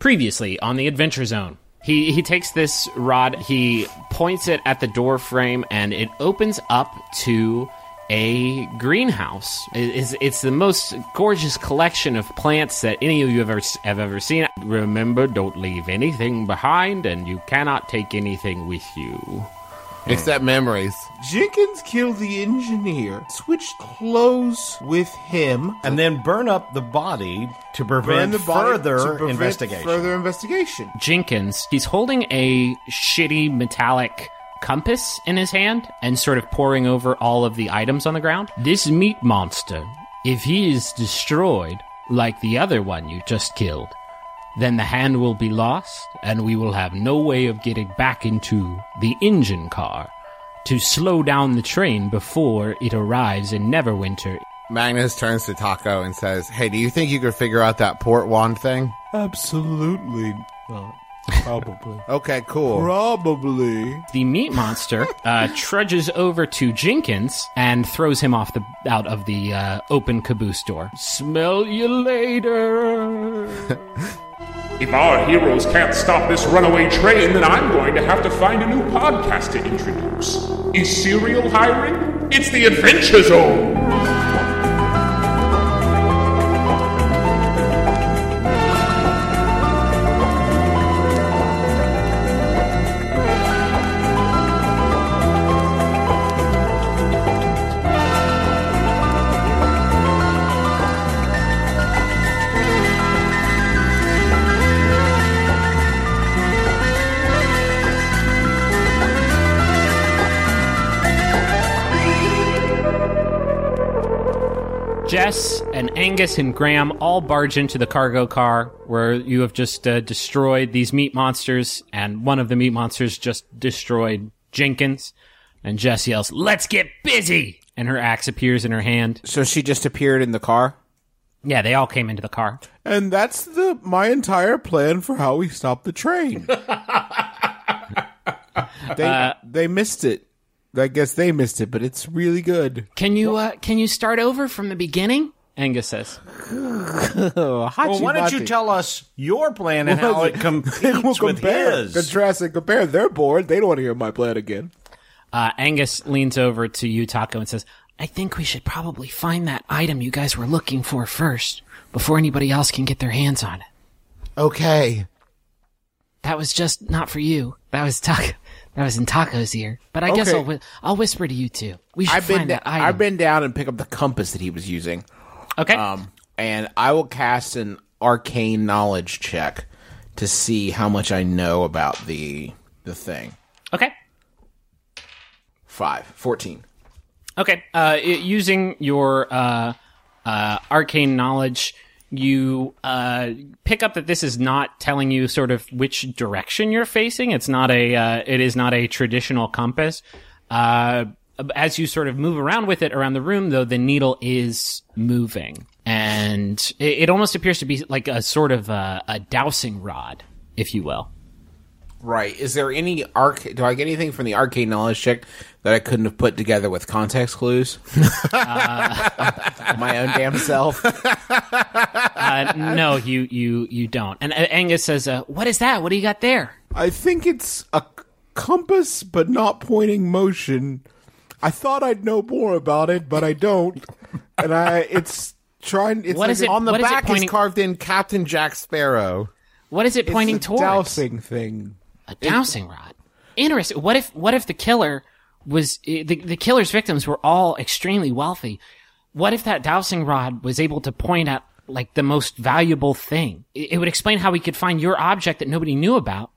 Previously on the Adventure Zone. He, he takes this rod, he points it at the door frame, and it opens up to a greenhouse. It- It's, it's the most gorgeous collection of plants that any of you have ever, have ever seen. Remember, don't leave anything behind, and you cannot take anything with you. Except memories. Jenkins killed the engineer, switched clothes with him, and then burn up the body to burn prevent the body further to prevent investigation. Further investigation. Jenkins, he's holding a shitty metallic compass in his hand and sort of poring over all of the items on the ground. This meat monster, if he is destroyed like the other one you just killed, then the hand will be lost and we will have no way of getting back into the engine car to slow down the train before it arrives in Neverwinter. Magnus turns to Taako and says, Hey, do you think you could figure out that port wand thing? Absolutely not. Probably. Okay, cool. Probably. The meat monster uh, trudges over to Jenkins and throws him off the out of the uh, open caboose door. Smell you later. If our heroes can't stop this runaway train, then I'm going to have to find a new podcast to introduce. Is Serial hiring? It's the Adventure Zone! Jess and Angus and Graham all barge into the cargo car where you have just uh, destroyed these meat monsters, and one of the meat monsters just destroyed Jenkins. And Jess yells, "Let's get busy!" And her axe appears in her hand. So she just appeared in the car. Yeah, they all came into the car. And that's the my entire plan for how we stop the train. they they missed it. I guess they missed it, but it's really good. Can you uh, can you start over from the beginning? Angus says. Well, why don't you tell us your plan and how it competes with his? Contrast and compare. They're bored. They don't want to hear my plan again. Uh, Angus leans over to you, Taako, and says, I think we should probably find that item you guys were looking for first, before anybody else can get their hands on it. Okay. That was just not for you. That was Taako. That was in Taako's ear. But I guess Okay. I'll, whi- I'll whisper to you too. We should I've been find that item. I've been down and pick up the compass that he was using. okay. Um, and I will cast an arcane knowledge check to see how much I know about the the thing. okay. Five. Fourteen. Okay. Uh, i- using your uh, uh, arcane knowledge, you uh, pick up that this is not telling you sort of which direction you're facing. It's not a. Uh, it is not a traditional compass. Uh, as you sort of move around with it around the room, though, the needle is moving, and it, it almost appears to be like a sort of a, a dowsing rod, if you will. Right. Is there any arc? Do I get anything from the arcane knowledge check that I couldn't have put together with context clues? My own damn self. Uh, no, you you you don't. And uh, Angus says, uh, "What is that? What do you got there?" I think it's a compass, but not pointing motion. I thought I'd know more about it, but I don't. and I, it's trying. It's What like is it- On the What is it back pointing- is carved in Captain Jack Sparrow. What is it It's pointing a towards? dowsing thing. A dowsing rod. Interesting. What if what if the killer was the the killer's victims were all extremely wealthy? What if that dowsing rod was able to point at like the most valuable thing? It, it would explain how we could find your object that nobody knew about.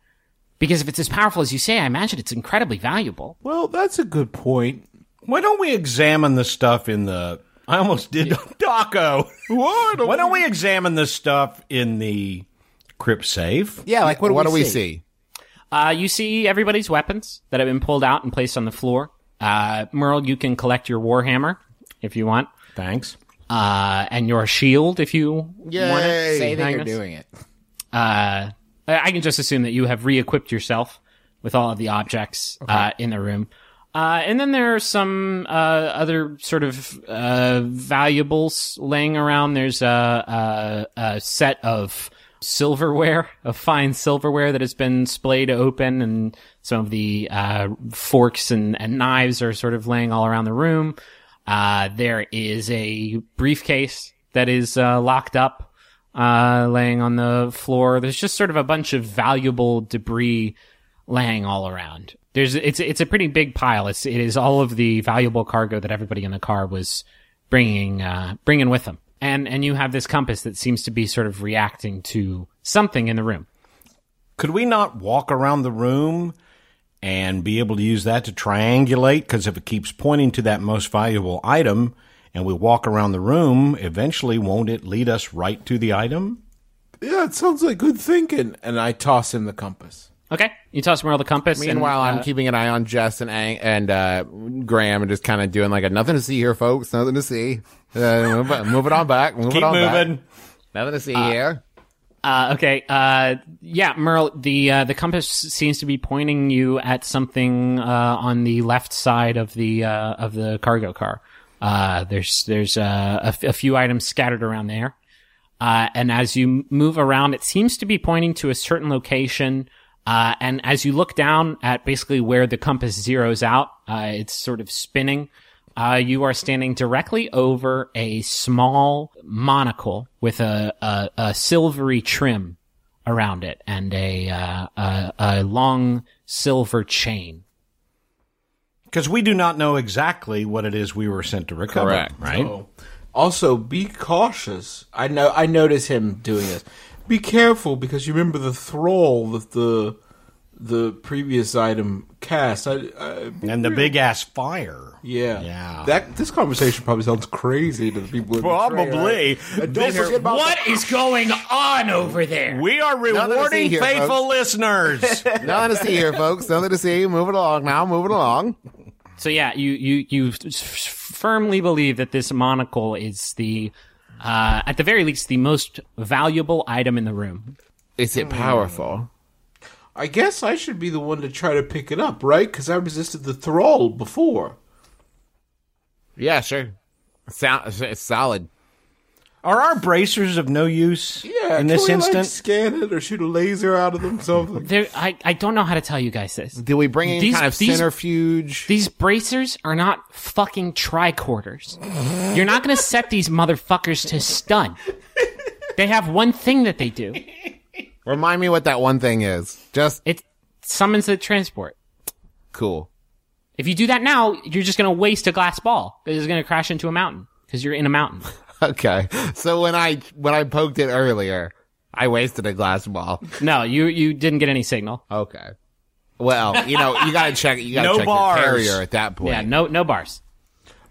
Because if it's as powerful as you say, I imagine it's incredibly valuable. Well, that's a good point. Why don't we examine the stuff in the? I almost did Daco. What? Why don't we examine the stuff in the crypt safe? Yeah, like what do what we do we see? See? Uh, you see everybody's weapons that have been pulled out and placed on the floor. Uh, Merle, you can collect your warhammer if you want, Thanks. uh, and your shield if you want it. Yay! Say that you're doing it. uh, I can just assume that you have re-equipped yourself with all of the objects uh, in the room. Uh, and then there are some uh, other sort of uh, valuables laying around. There's a, a, a set of silverware, of fine silverware that has been splayed open, and some of the uh, forks and, and knives are sort of laying all around the room. Uh, there is a briefcase that is uh, locked up, uh, laying on the floor. There's just sort of a bunch of valuable debris laying all around. There's it's it's a pretty big pile. It's it is all of the valuable cargo that everybody in the car was bringing uh, bringing with them. And and you have this compass that seems to be sort of reacting to something in the room. Could we not walk around the room and be able to use that to triangulate? Because if it keeps pointing to that most valuable item and we walk around the room, eventually won't it lead us right to the item? Yeah, it sounds like good thinking. and I toss him the compass. Okay, you toss Merle the compass. and, Meanwhile, uh, I'm keeping an eye on Jess and Ang- and uh, Graham and just kind of doing like a nothing to see here, folks. Nothing to see. Uh, move, it- move it on back. Move Keep it on moving. back. Nothing to see here. Uh, okay. Uh, yeah, Merle, the, uh, the compass seems to be pointing you at something, uh, on the left side of the, uh, of the cargo car. Uh, there's, there's, uh, a, f- a few items scattered around there. Uh, and as you move around, it seems to be pointing to a certain location. Uh, and as you look down at basically where the compass zeroes out, uh, it's sort of spinning. Uh, you are standing directly over a small monocle with a, a, a silvery trim around it and a, uh, a, a long silver chain. Because we do not know exactly what it is we were sent to recover. Correct. Right? Oh. Also, be cautious. I know. I notice him doing this. Be careful because you remember the thrall that the the previous item cast. I, I And the big ass fire. yeah Yeah. That this conversation probably sounds crazy to the people. In the Probably. train, right? And don't This- What is going on over there? We are rewarding here, faithful listeners. Nothing to see here, folks. Nothing to see. Move it along now. Move it along. So yeah, you you you f- firmly believe that this monocle is the, uh, at the very least, the most valuable item in the room. Is it powerful? I guess I should be the one to try to pick it up, right? Because I resisted the thrall before. Yeah, sure. Sound, it's solid. Are our bracers of no use Yeah. in this can we, like, instant? scan it or shoot a laser out of them. Something. There, I I don't know how to tell you guys this. Do we bring in These- kind of these- centrifuge? These bracers are not fucking tricorders. You're not going to set these motherfuckers to stun. They have one thing that they do. Remind me what that one thing is. Just It summons the transport. cool. If you do that now, you're just going to waste a glass ball. It's going to crash into a mountain because you're in a mountain. Okay. So when I when I poked it earlier, I wasted a glass ball. No, you you didn't get any signal. Okay. Well, you know, you gotta check. You gotta No check bars. your carrier at that point. Yeah, no no bars.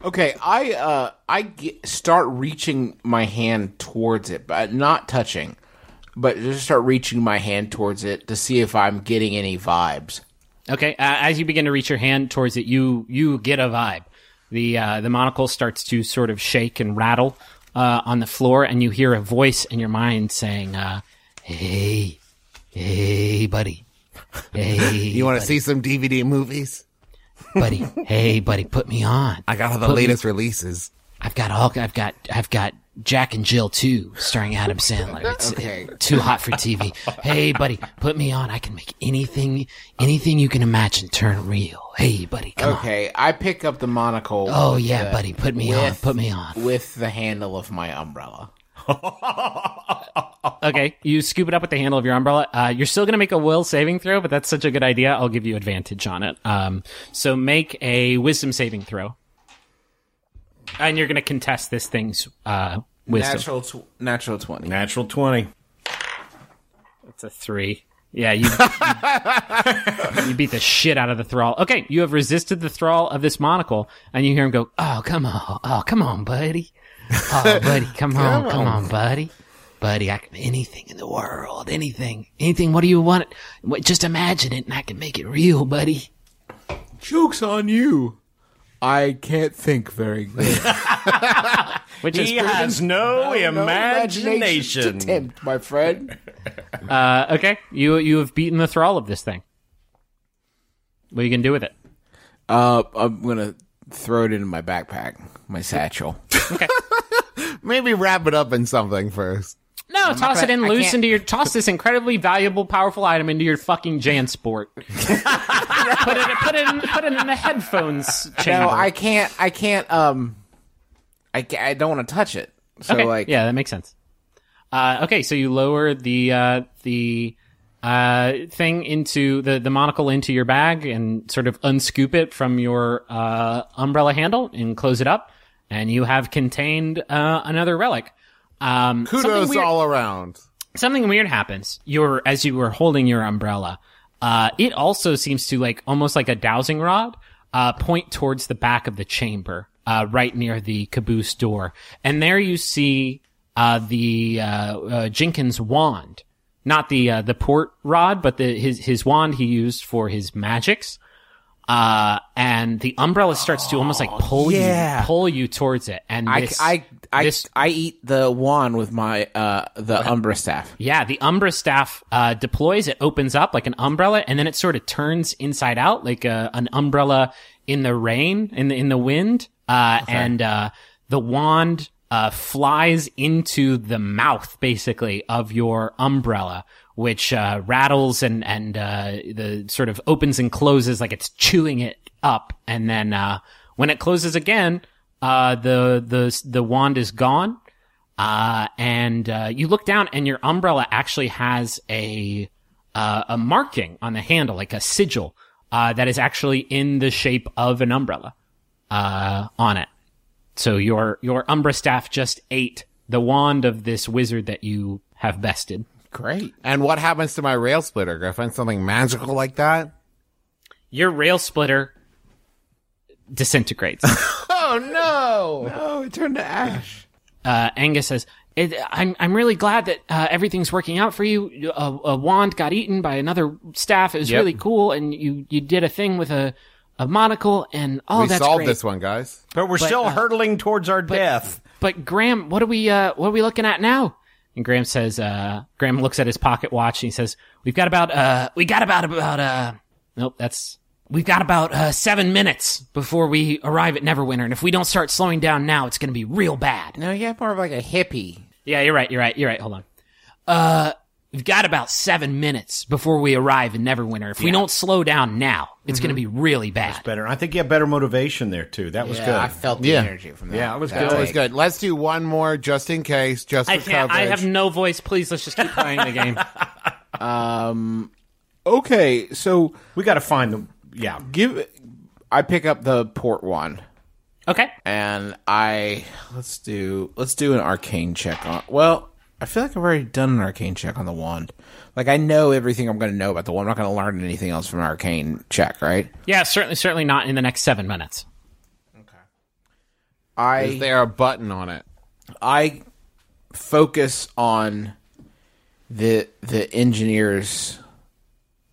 Okay, I uh I get, start reaching my hand towards it, but not touching, but just start reaching my hand towards it to see if I'm getting any vibes. Okay, uh, as you begin to reach your hand towards it, you you get a vibe. The uh, the monocle starts to sort of shake and rattle uh, on the floor, and you hear a voice in your mind saying, uh, "Hey, hey, buddy, hey, You want to see some DVD movies? buddy, hey, buddy, put me on. I got all the Put me- latest releases. I've got all. I've got. I've got Jack and Jill too, starring Adam Sandler. It's Okay. too hot for TV. Hey, buddy, put me on. I can make anything, anything you can imagine turn real. Hey, buddy, come on. Okay, I pick up the monocle. Oh yeah, the- buddy, put me on. Put me on. with the handle of my umbrella. Okay, you scoop it up with the handle of your umbrella. Uh, you're still gonna make a will saving throw, but that's such a good idea. I'll give you advantage on it. Um, so make a wisdom saving throw, and you're gonna contest this thing's uh wisdom. Natural, tw- natural twenty. Natural 20. It's a three. Yeah, you, you you beat the shit out of the thrall. Okay, you have resisted the thrall of this monocle, and you hear him go, "Oh, come on, oh, come on, buddy, oh, buddy, come on, come on, buddy, buddy, I can anything in the world, anything, anything. What do you want? Just imagine it, and I can make it real, buddy." Jokes on you. I can't think very good. Which is He has no, imagination. to tempt, my friend. uh, okay. You you have beaten the thrall of this thing. What are you gonna do with it? Uh, I'm gonna throw it into my backpack, my satchel. Okay. Maybe wrap it up in something first. No, toss gonna- it in I loose can't- into your toss this incredibly valuable, powerful item into your fucking JanSport. put it put it in, put it in the headphones chamber. No, I can't. I can't. Um, I I don't want to touch it. So okay. like, yeah, that makes sense. Uh, okay, so you lower the uh, the uh, thing into the the monocle into your bag and sort of unscoop it from your uh, umbrella handle and close it up, and you have contained uh, another relic. Um, kudos weird- all around. something weird happens. You're as you were holding your umbrella. Uh, it also seems to like almost like a dowsing rod, uh, point towards the back of the chamber, uh, right near the caboose door, and there you see uh, the uh, uh, Jenkins wand, not the uh, the port rod, but the his his wand he used for his magics. Uh, and the umbrella starts to almost like pull yeah. you, pull you towards it. And I, this, I, I, this I eat the wand with my uh the umbra staff. Yeah, the Umbra staff uh, deploys. It opens up like an umbrella, and then it sort of turns inside out, like a, an umbrella in the rain, in the in the wind. Uh, And uh, the wand uh, flies into the mouth, basically, of your umbrella, which uh, rattles and and uh, the sort of opens and closes like it's chewing it up. And then uh, when it closes again, uh, the the the wand is gone. Uh, and, uh, you look down and your umbrella actually has a, a marking on the handle, like a sigil, uh, that is actually in the shape of an umbrella, uh, on it. So your, your umbra staff just ate the wand of this wizard that you have bested. Great. And what happens to my rail splitter? Do I find something magical like that? Your rail splitter disintegrates. Oh no! No, it turned to ash. uh, Angus says, it, "I'm I'm really glad that uh, everything's working out for you. A, a wand got eaten by another staff. It was Yep. really cool, and you you did a thing with a a monocle, and oh, we that's solved great. this one, guys. But we're still hurtling towards our death. But Graham, what are we uh what are we looking at now?" And Graham says, uh, Graham looks at his pocket watch and he says, "We've got about uh we got about about uh nope that's." We've got about uh, seven minutes before we arrive at Neverwinter, and if we don't start slowing down now, it's going to be real bad. No, you have more of like a hippie. Yeah, you're right. You're right. You're right. Hold on. Uh, we've got about seven minutes before we arrive in Neverwinter. If we don't slow down now, it's going to mm-hmm. be really bad. That's Better. I think you have better motivation there too. That was Yeah, good. I felt the Yeah. energy from that. Yeah, it was That good. was good. Let's do one more just in case, just for I can't. I have no voice. Please, let's just keep playing the game. Um, okay, so we got to find them. Yeah. give. I pick up the port one. Okay. and I let's do let's do an arcane check on. Well, I feel like I've already done an arcane check on the wand. Like I know everything I'm going to know about the wand. I'm not going to learn anything else from an arcane check, right? Yeah, certainly, certainly not in the next seven minutes. I I there a button on it? I focus on the the engineer's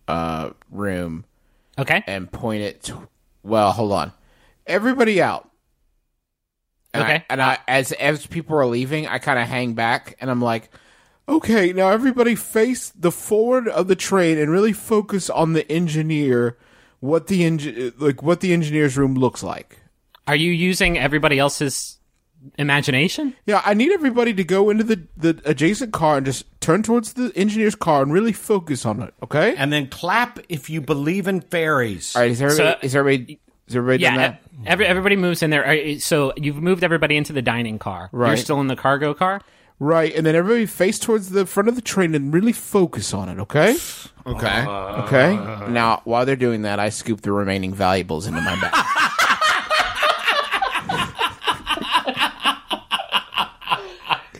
uh room Okay. and point it to, well hold on everybody out and Okay. I, and I as as people are leaving i kind of hang back and i'm like Okay, now everybody face the forward of the train and really focus on the engineer. What the engi- like what the engineer's room looks like. Are you using everybody else's imagination? Yeah, I need everybody to go into the the adjacent car and just turn towards the engineer's car and really focus on it. Okay. And then clap if you believe in fairies. all right is everybody So- is everybody is everybody done Yeah. that Every, everybody moves in there. So you've moved everybody into the dining car. Right. You're still in the cargo car. Right, and then everybody face towards the front of the train and really focus on it. Okay. okay Okay. now while they're doing that i scoop the remaining valuables into my bag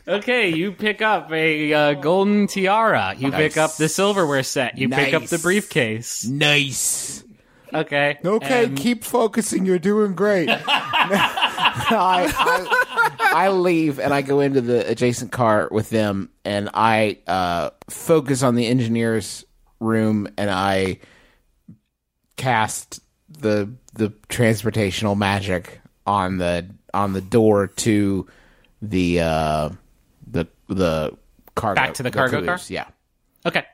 Okay, you pick up a uh, golden tiara. You pick up the silverware set. You pick up the briefcase. nice Okay. Okay, And- keep focusing. You're doing great. I, I, I leave and I go into the adjacent car with them and I uh, focus on the engineer's room and I cast the the transportational magic on the on the door to the uh, the the cargo Back to the cargo car? Yeah, Okay.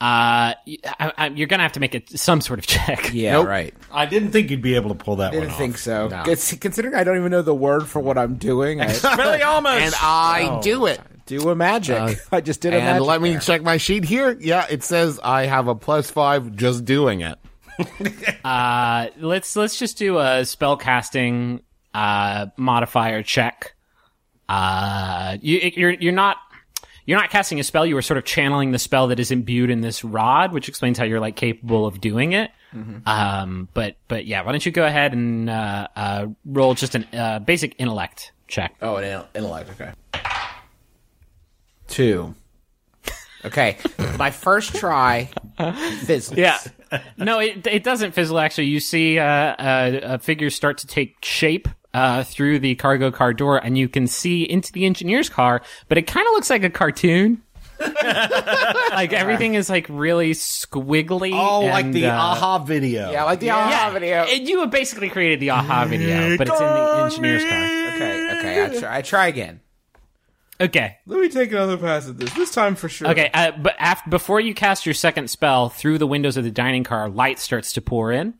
Uh, y- I, I, you're gonna have to make it some sort of check. yeah, Nope. right. I didn't think you'd be able to pull that I Didn't one think off. so. Cons- Considering I don't even know the word for what I'm doing, I, Really almost. and I do it. Do a magic. I just did a and magic. let me there. check my sheet here. Yeah, it says I have a plus five just doing it. Uh, let's let's just do a spell casting uh, modifier check. Uh, you, you're you're not you're not casting a spell. You were sort of channeling the spell that is imbued in this rod, which explains how you're like capable of doing it. Um, but but yeah, why don't you go ahead and uh, uh, roll just an uh, basic intellect check? Oh, an in- intellect. Okay. Two. Okay, my first try fizzles. Yeah. No, it it doesn't fizzle. Actually, you see uh, uh, uh, figures start to take shape uh, through the cargo car door, and you can see into the engineer's car. But it kind of looks like a cartoon. like everything is like really squiggly. Oh, like the uh, aha video. Yeah, like the aha Yeah, video. and you have basically created the aha video, but it's in the engineer's car. okay, okay. I try, I try again. Okay. Let me take another pass at this. This time for sure. Okay, uh, but after, before you cast your second spell, through the windows of the dining car, light starts to pour in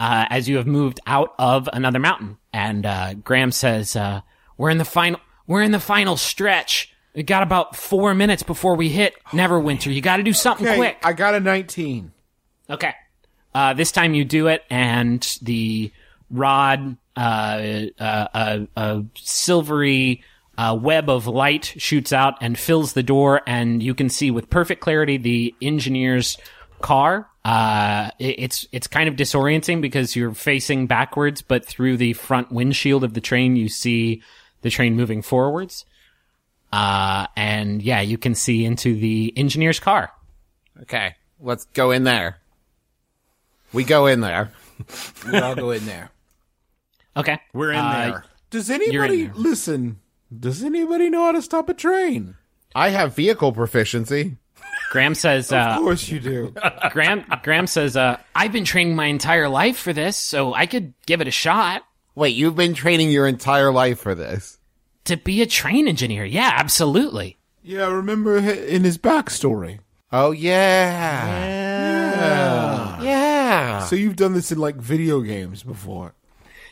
uh, as you have moved out of another mountain. And uh, Graham says, uh, "We're in the final. We're in the final stretch. We got about four minutes before we hit Neverwinter. You got to do something Okay, quick." I got a 19. Okay. Uh, this time you do it, and the rod, uh, uh, uh, a silvery uh, web of light shoots out and fills the door, and you can see with perfect clarity the engineer's car. Uh, it- it's it's kind of disorienting because you're facing backwards, but through the front windshield of the train, you see the train moving forwards. Uh, and yeah, you can see into the engineer's car. Okay, let's go in there. We go in there. We all go in there. Okay, We're in Uh, there. Does anybody there. listen? Does anybody know how to stop a train? I have vehicle proficiency. Graham says, Of uh, course you do. Graham, Graham says, uh, I've been training my entire life for this, so I could give it a shot Wait, you've been training your entire life for this. to be a train engineer. Yeah, absolutely. yeah, I remember in his backstory. Oh yeah. Yeah. Yeah. So you've done this in like video games before.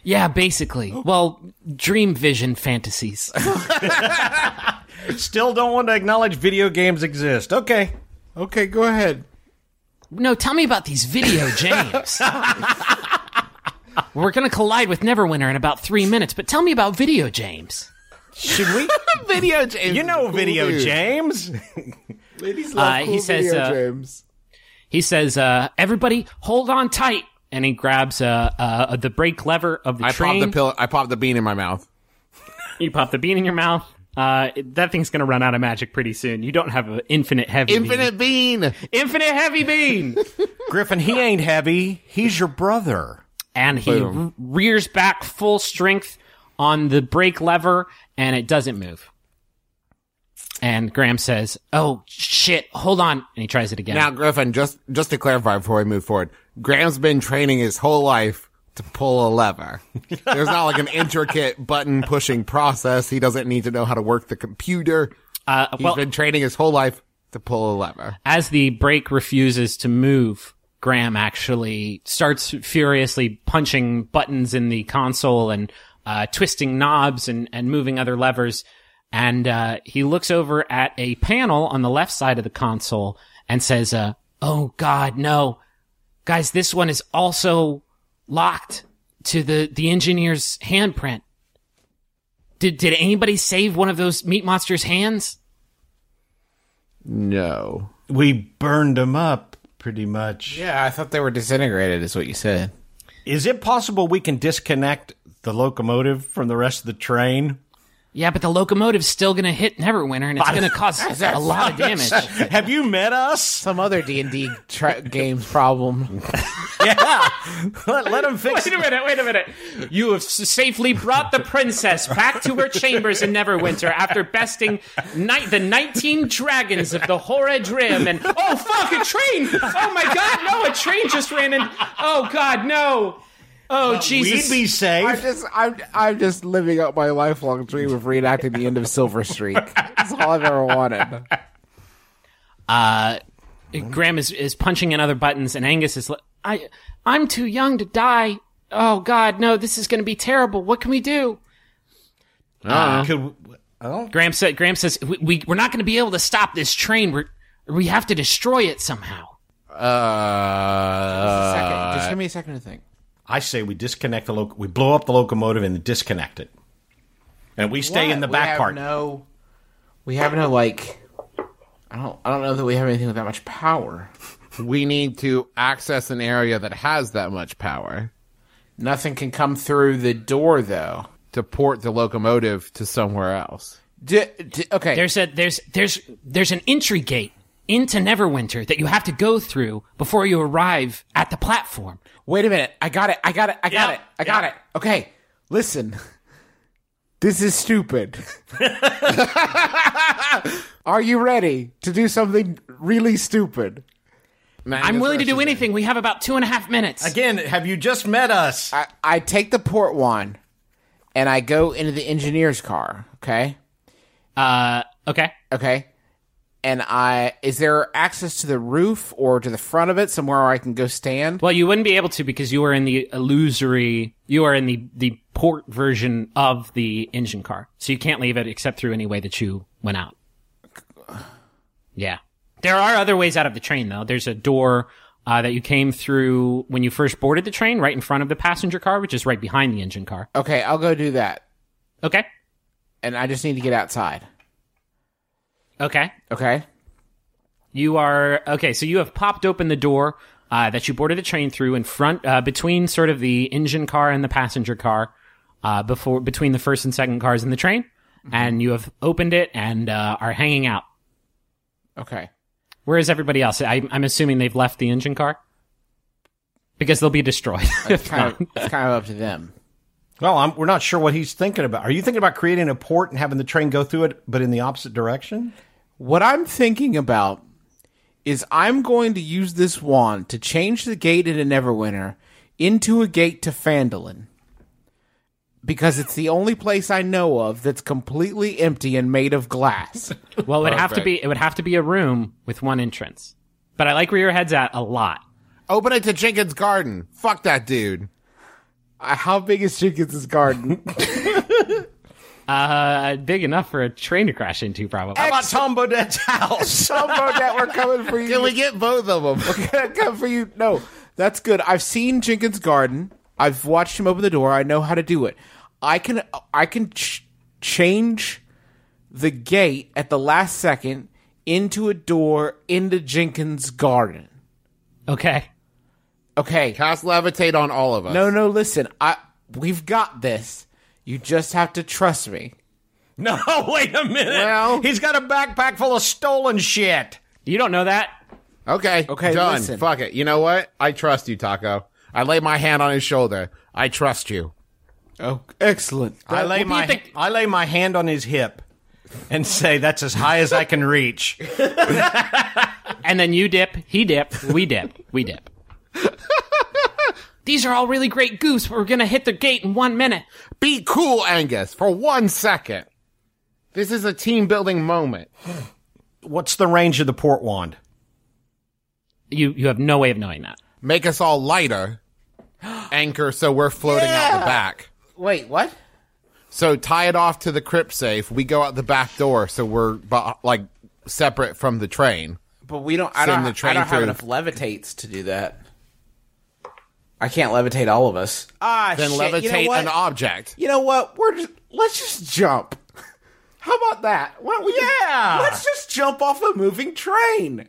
Yeah, basically. Well, dream vision fantasies. Still don't want to acknowledge video games exist. Okay. Okay, go ahead. no, tell me about these video games. We're gonna collide with Neverwinter in about three minutes, but tell me about video games. Should we? Video James. You know, cool video dude. James. Ladies Uh, love he says, video uh, games. He says, uh, "Everybody, hold on tight," and he grabs uh, uh, the brake lever of the I train. popped the pill. I popped the bean in my mouth. You pop the bean in your mouth. Uh, that thing's gonna run out of magic pretty soon. You don't have an infinite heavy Infinite bean. bean. infinite heavy bean, Griffin, he ain't heavy. He's your brother. and he r- rears back full strength on the brake lever, and it doesn't move. And Graham says, "Oh shit, hold on," and he tries it again. Now, Griffin, just just to clarify before we move forward, Graham's been training his whole life to pull a lever. There's not like an intricate button pushing process. He doesn't need to know how to work the computer. uh, He's well, been training his whole life to pull a lever. as the brake refuses to move, Graham actually starts furiously punching buttons in the console and uh, twisting knobs and, and moving other levers. And uh, he looks over at a panel on the left side of the console and says, uh, "Oh God, no, guys! This one is also locked to the the engineer's handprint. Did did anybody save one of those meat monsters' hands?" No. We burned them up pretty much. Yeah, I thought they were disintegrated. Is what you said. Is it possible we can disconnect the locomotive from the rest of the train? Yeah, but the locomotive's still gonna hit Neverwinter, and it's gonna cause a lot of damage. Have you met us? Some other D and D tra- games problem. Yeah. let, let him fix Wait a minute, wait a minute. You have safely brought the princess back to her chambers in Neverwinter after besting ni- the 19 dragons of the Horrid Rim and. Oh, fuck, a train! Oh my god, no, a train just ran in. Oh god, no. Oh, Jesus. We'd be I'm safe. just, I'm, I'm just living up my lifelong dream of reenacting the end of Silver Streak. That's all I've ever wanted. uh, Graham is, is punching in other buttons, and Angus is. Li- I, I'm too young to die. Oh God, no! This is going to be terrible. What can we do? Uh, could Graham said. Graham says we, we we're not going to be able to stop this train. We're we have to destroy it somehow. Uh, Second, just give me a second to think. I say we disconnect the loc. We blow up the locomotive and disconnect it, and we stay in the What? back we have part. No, we have no like. I don't. I don't know that we have anything with that much power. we need to access an area that has that much power Nothing can come through the door though. to port the locomotive to somewhere else. D- d- okay. There's a there's there's there's an entry gate into Neverwinter that you have to go through before you arrive at the platform. Wait a minute. I got it. I got it. I got Yeah, it. I got yeah. it. Okay. Listen. This is stupid. Are you ready to do something really stupid? I'm willing to do anything. We have about two and a half minutes. Again, have you just met us? I, I take the port wand and I go into the engineer's car. Okay. Uh, okay. Okay. And I is there access to the roof or to the front of it somewhere where I can go stand? Well, you wouldn't be able to because you are in the illusory. You are in the the port version of the engine car, so you can't leave it except through any way that you went out. Yeah, there are other ways out of the train though. There's a door uh, that you came through when you first boarded the train, right in front of the passenger car, which is right behind the engine car. Okay, I'll go do that. Okay. And I just need to get outside. Okay. Okay. You are okay. So you have popped open the door uh, that you boarded the train through in front, uh, between sort of the engine car and the passenger car, uh, before between the first and second cars in the train, and you have opened it and uh, are hanging out. Okay. Where is everybody else? I, I'm assuming they've left the engine car because they'll be destroyed. if Kind of, it's kind of up to them. Well, I'm, we're not sure what he's thinking about. Are you thinking about creating a port and having the train go through it, but in the opposite direction? What I'm thinking about is I'm going to use this wand to change the gate into Neverwinter into a gate to Phandalin. Because it's the only place I know of that's completely empty and made of glass. well, it would have to Perfect. be. It would have to be a room with one entrance. But I like where your head's at a lot. Open it to Jenkins Garden. Fuck that dude. Uh, How big is Jenkins' garden? Uh, big enough for a train to crash into, probably. How about Tom Bodett's house? Tom Bodett, we're coming for you. Can we get both of them? We're come for you. No, that's good. I've seen Jenkins' garden. I've watched him open the door. I know how to do it. I can I can ch- change the gate at the last second into a door into Jenkins' garden. Okay. Okay. Cast levitate on all of us. No, no. Listen, I we've got this. You just have to trust me. no, wait a minute. Well- he's got a backpack full of stolen shit. You don't know that. Okay. Okay, Done. listen. Fuck it. You know what? I trust you, Taako. I lay my hand on his shoulder. I trust you. Oh, excellent. I lay my think- I lay my hand on his hip and say that's as high as I can reach. And then you dip, he dip, we dip, we dip. These are all really great goofs, but we're gonna hit the gate in one minute. Be cool, Angus, for one second. This is a team building moment. What's the range of the port wand? You you have no way of knowing that. Make us all lighter. Anchor so we're floating out the back. Wait, what? So tie it off to the crypt safe. We go out the back door so we're bu- like separate from the train. But we don't. I Send don't. the I don't have through. enough levitates to do that. I can't levitate all of us. Ah, Then shit. levitate you know an object. You know what? We're just let's just jump. How about that? Why don't we Yeah. let's just jump off a moving train.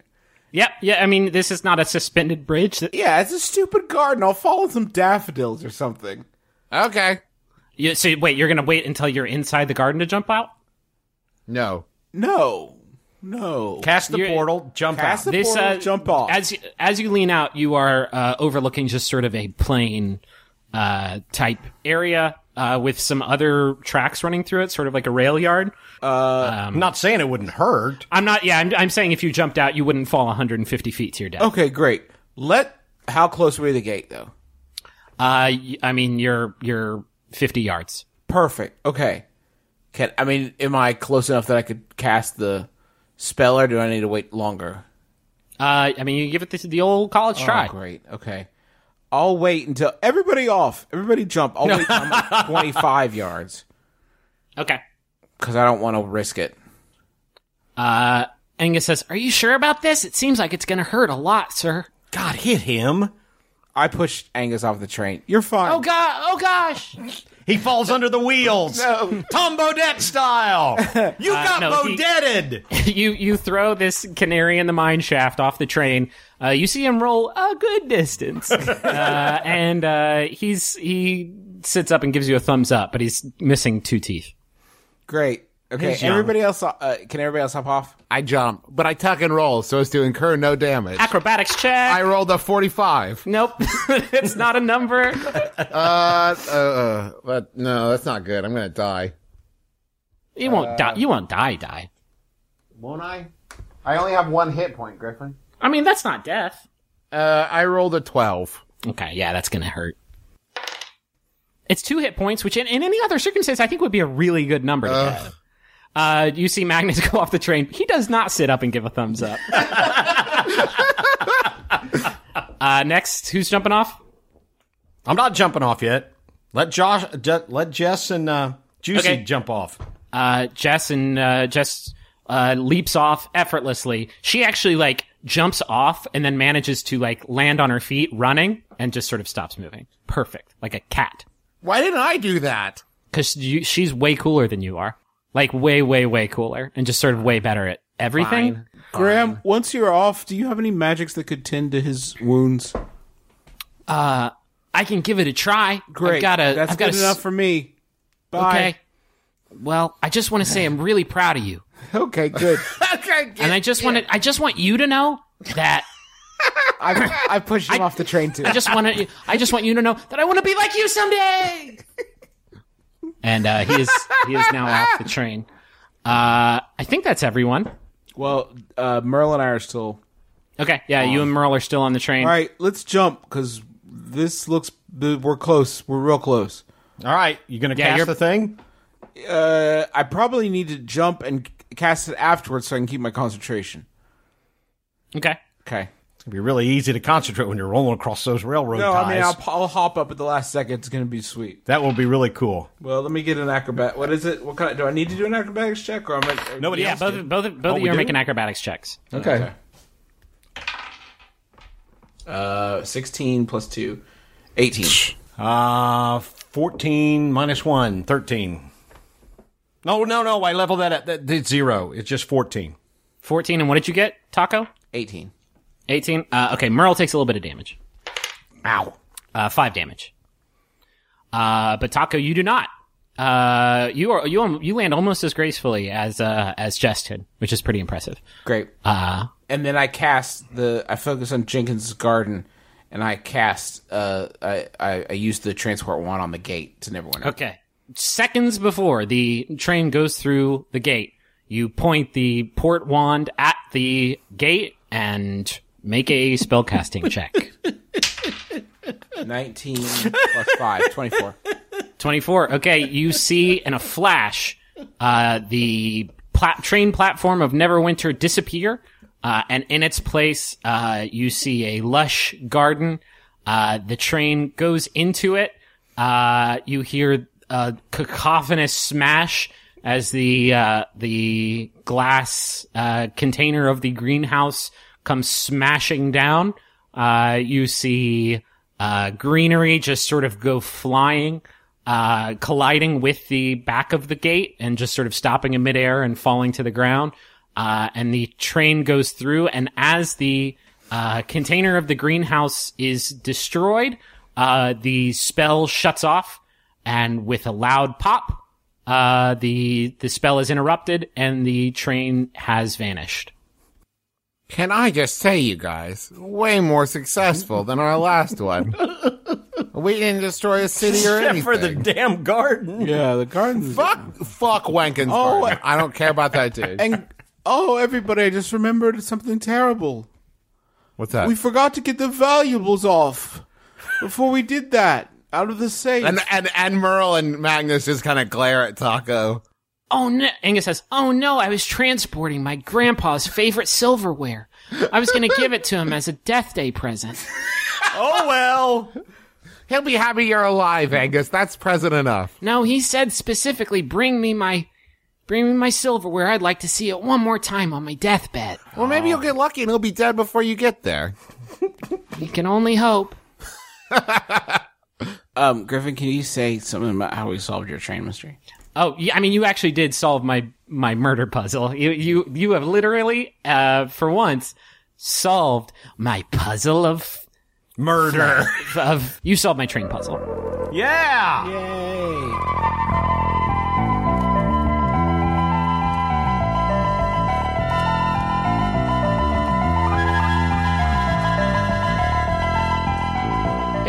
Yep, yeah. I mean, this is not a suspended bridge. That, Yeah, it's a stupid garden. I'll follow some daffodils or something. Okay. you, so wait, you're gonna wait until you're inside the garden to jump out? No. No, no. Cast the You're- portal, jump Cast out. the This portal, uh, jump off. as as you lean out, you are uh, overlooking just sort of a plain uh, type area uh, with some other tracks running through it, sort of like a rail yard. I'm not saying it wouldn't hurt. I'm not. Yeah, I'm, I'm saying if you jumped out, you wouldn't fall 150 feet to your death. okay, great. Let how close are we to the gate though? Uh, I mean, you're you're 50 yards. Perfect. Okay. Can I mean, am I close enough that I could cast the spell, or do I need to wait longer? Uh, I mean, you give it the, the old college try. Oh, great. Okay. I'll wait until everybody off. Everybody jump. I'll wait until I'm like 25 yards. Okay. because I don't want to risk it. Uh, Angus says, "Are you sure about this? It seems like it's going to hurt a lot, sir." God, hit him. I pushed Angus off the train. You're fine. Oh god! Oh gosh! He falls under the wheels. No. Tom Bodett style. You got no, he- Bodetted. you you throw this canary in the mine shaft off the train. Uh, you see him roll a good distance, uh, and uh, he's he sits up and gives you a thumbs up, but he's missing two teeth. Great. Okay, He's everybody else. Uh, can everybody else hop off? I jump, but I tuck and roll so as to incur no damage. Acrobatics check. I rolled a 45. nope, it's not a number. Uh, uh, uh, but no, that's not good. I'm gonna die. You won't die. You won't die. Die. Won't I? I only have one hit point, Griffin. I mean, that's not death. Uh, I rolled a 12. Okay, yeah, that's gonna hurt. It's two hit points, which in, in any other circumstance I think would be a really good number to get. Uh, you see Magnus go off the train. He does not sit up and give a thumbs up. uh, next, who's jumping off? I'm not jumping off yet. Let Josh, Je- let Jess and uh, Juicy Okay. jump off. Uh, Jess and uh, Jess uh, leaps off effortlessly. She actually like jumps off and then manages to like land on her feet running and just sort of stops moving. Perfect, like a cat. Why didn't I do that? because she's way cooler than you are. Like way, way, way cooler, and just sort of way better at everything. Fine. Graham, once you're off, do you have any magics that could tend to his wounds? Uh, I can give it a try. Great. I've got a. That's I've got good a, enough for me. Bye. Okay. Well, I just want to say I'm really proud of you, Okay, good. Okay, and I just want to. I just want you to know that. I I pushed him off the train too. I just want to. I just want you to know that I want to be like you someday. And uh, he is. He is now off the train. Uh, I think that's everyone. well, uh, Merle and I are still. Okay. Yeah, you and Merle are still on the train. All right, let's jump because this looks. We're close. We're real close. All right, you gonna Yeah, cast you're- the thing? Uh, I probably need to jump and cast it afterwards so I can keep my concentration. Okay. Okay. It's gonna be really easy to concentrate when you're rolling across those railroad No, ties. I mean I'll, I'll hop up at the last second. It's gonna be sweet. that will be really cool. Well, let me get an acrobat. What is it? What kind? do I need to do an acrobatics check or am I? Nobody Yeah, else both both both Oh, of you are do? making acrobatics checks. Okay. Uh, 16 plus 2. 18. Uh, 14 minus 1, 13. No, no, no, I leveled that at that, it's zero. It's just 14. 14, and what did you get, Taako? 18. 18. Uh, okay, Merle takes a little bit of damage. Ow. Uh, five damage. Uh, but Taako, you do not. Uh, you are you you land almost as gracefully as uh as Jess did, which is pretty impressive. Great. Uh, and then I cast the. I focus on Jenkins' garden, and I cast. Uh, I I, I used the transport wand on the gate to never out. okay. Seconds before the train goes through the gate, you point the port wand at the gate and make a spellcasting check. 19 plus 5, 24. 24. Okay, you see in a flash uh, the plat- train platform of Neverwinter disappear, uh, and in its place, uh, you see a lush garden. Uh, the train goes into it. Uh, you hear a cacophonous smash as the uh, the glass uh, container of the greenhouse comes smashing down. Uh, you see uh, greenery just sort of go flying, uh, colliding with the back of the gate and just sort of stopping in midair and falling to the ground. Uh, and the train goes through, and as the uh, container of the greenhouse is destroyed, uh, the spell shuts off, and with a loud pop, uh, the the spell is interrupted, and the train has vanished. Can I just say, you guys, way more successful than our last one. we didn't destroy a city or Except anything. for the damn garden. Yeah, the garden. fuck, fuck Wenken's Oh, garden. I don't care about that dude. And oh, everybody! I just remembered something terrible. What's that? We forgot to get the valuables off before we did that out of the safe. and and and Merle and Magnus just kind of glare at Taako. Oh no! Angus says, "Oh no! I was transporting my grandpa's favorite silverware. I was going to give it to him as a death day present." Oh, well. He'll be happy you're alive, Angus. That's present enough. No, he said specifically, "Bring me my Bring me my silverware. I'd like to see it one more time on my deathbed. Well, maybe you'll get lucky and he'll be dead before you get there. You can only hope. Um, Griffin, can you say something about how we solved your train mystery? Oh, yeah, I mean, you actually did solve my my murder puzzle. You you you have literally, uh, for once, solved my puzzle of Murder. of. You solved my train puzzle. yeah. Yay!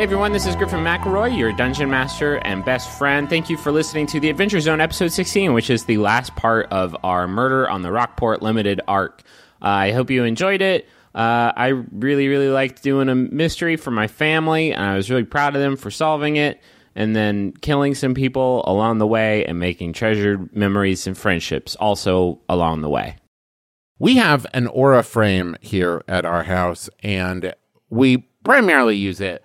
Hey everyone, this is Griffin McElroy, your dungeon master and best friend. Thank you for listening to the Adventure Zone episode 16, which is the last part of our Murder on the Rockport Limited arc. Uh, I hope you enjoyed it. Uh, I really, really liked doing a mystery for my family, and I was really proud of them for solving it and then killing some people along the way and making treasured memories and friendships also along the way. We have an aura frame here at our house, and we primarily use it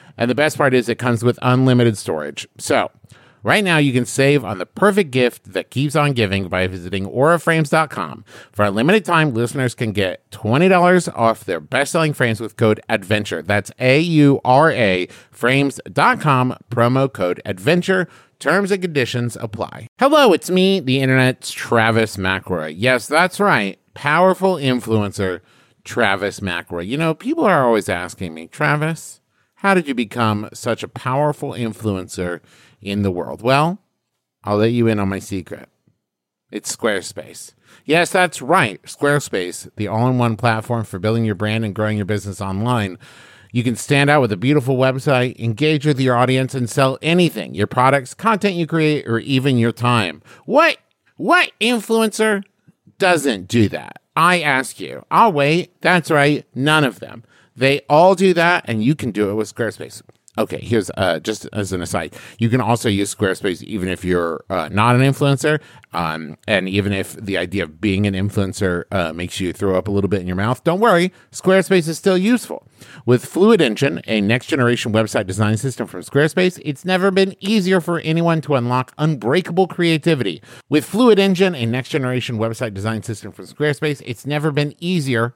And the best part is it comes with unlimited storage. So, Right now, you can save on the perfect gift that keeps on giving by visiting auraframes.com. For a limited time, listeners can get $20 off their best selling frames with code ADVENTURE. That's A U R A frames.com, promo code ADVENTURE. Terms and conditions apply. Hello, it's me, the internet's Travis McElroy. Yes, that's right. Powerful influencer, Travis McElroy. You know, people are always asking me, Travis, how did you become such a powerful influencer in the world? Well, I'll let you in on my secret. It's Squarespace. Yes, that's right. Squarespace, the all in one platform for building your brand and growing your business online. You can stand out with a beautiful website, engage with your audience, and sell anything your products, content you create, or even your time. What? What influencer doesn't do that? I ask you. I'll wait. That's right. None of them. They all do that, and you can do it with Squarespace. Okay, here's uh, just as an aside. You can also use Squarespace even if you're uh, not an influencer, um, and even if the idea of being an influencer uh, makes you throw up a little bit in your mouth. Don't worry, Squarespace is still useful. With Fluid Engine, a next generation website design system from Squarespace, it's never been easier for anyone to unlock unbreakable creativity. With Fluid Engine, a next generation website design system from Squarespace, it's never been easier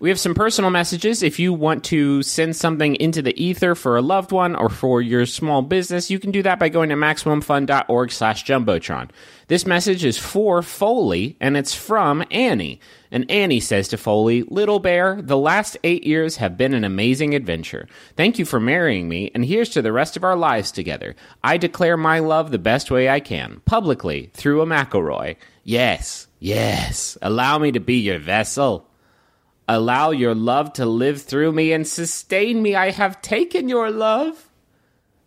We have some personal messages. If you want to send something into the ether for a loved one or for your small business, you can do that by going to MaximumFun.org slash Jumbotron. This message is for Foley, and it's from Annie. And Annie says to Foley, Little Bear, the last eight years have been an amazing adventure. Thank you for marrying me, and here's to the rest of our lives together. I declare my love the best way I can, publicly, through a McElroy. Yes, yes, allow me to be your vessel. Allow your love to live through me and sustain me. I have taken your love.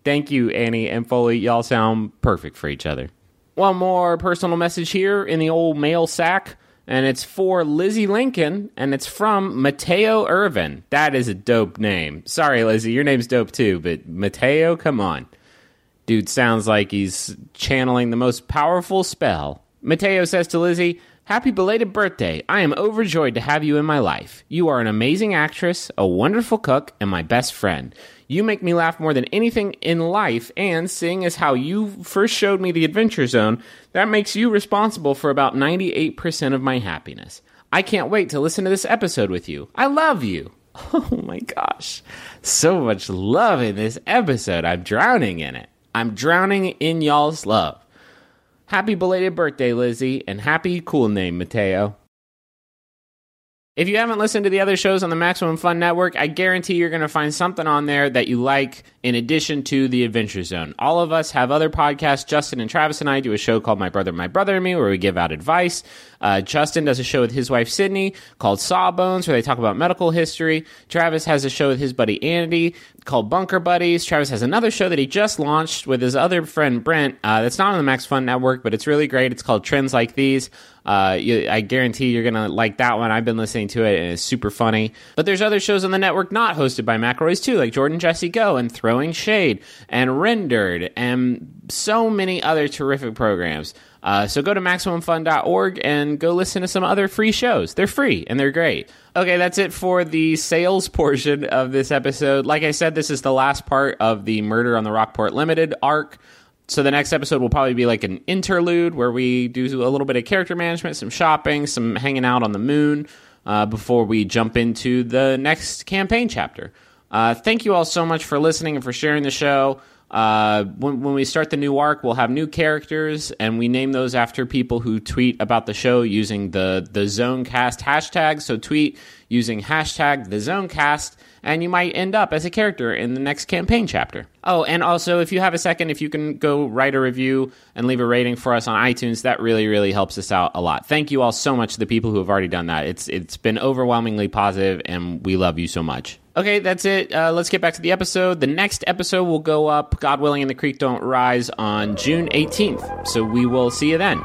Thank you, Annie and Foley. Y'all sound perfect for each other. One more personal message here in the old mail sack, and it's for Lizzie Lincoln, and it's from Mateo Irvin. That is a dope name. Sorry, Lizzie, your name's dope too, but Mateo, come on. Dude sounds like he's channeling the most powerful spell. Mateo says to Lizzie, Happy belated birthday. I am overjoyed to have you in my life. You are an amazing actress, a wonderful cook, and my best friend. You make me laugh more than anything in life, and seeing as how you first showed me the Adventure Zone, that makes you responsible for about 98% of my happiness. I can't wait to listen to this episode with you. I love you. Oh my gosh. So much love in this episode. I'm drowning in it. I'm drowning in y'all's love. Happy belated birthday, Lizzie, and happy cool name, Mateo. If you haven't listened to the other shows on the Maximum Fun Network, I guarantee you're going to find something on there that you like in addition to the Adventure Zone. All of us have other podcasts. Justin and Travis and I do a show called My Brother, My Brother and Me, where we give out advice. Uh, Justin does a show with his wife Sydnee called Sawbones, where they talk about medical history. Travis has a show with his buddy Andy called Bunker Buddies. Travis has another show that he just launched with his other friend Brent. Uh, that's not on the Max Fun Network, but it's really great. It's called Trends Like These. Uh, you, I guarantee you're gonna like that one. I've been listening to it and it's super funny. But there's other shows on the network not hosted by McElroys too, like Jordan Jesse Go and Throwing Shade and Rendered and so many other terrific programs. Uh, so go to MaximumFun.org and go listen to some other free shows. They're free and they're great. Okay, that's it for the sales portion of this episode. Like I said, this is the last part of the Murder on the Rockport Limited arc. So the next episode will probably be like an interlude where we do a little bit of character management, some shopping, some hanging out on the moon uh, before we jump into the next campaign chapter. Uh, thank you all so much for listening and for sharing the show. Uh, when, when we start the new arc, we'll have new characters, and we name those after people who tweet about the show using the the ZoneCast hashtag. So tweet using hashtag the ZoneCast, and you might end up as a character in the next campaign chapter. Oh, and also, if you have a second, if you can go write a review and leave a rating for us on iTunes, that really, really helps us out a lot. Thank you all so much to the people who have already done that. It's it's been overwhelmingly positive, and we love you so much. Okay, that's it. Uh, let's get back to the episode. The next episode will go up, God willing, and the creek don't rise on June 18th. So we will see you then.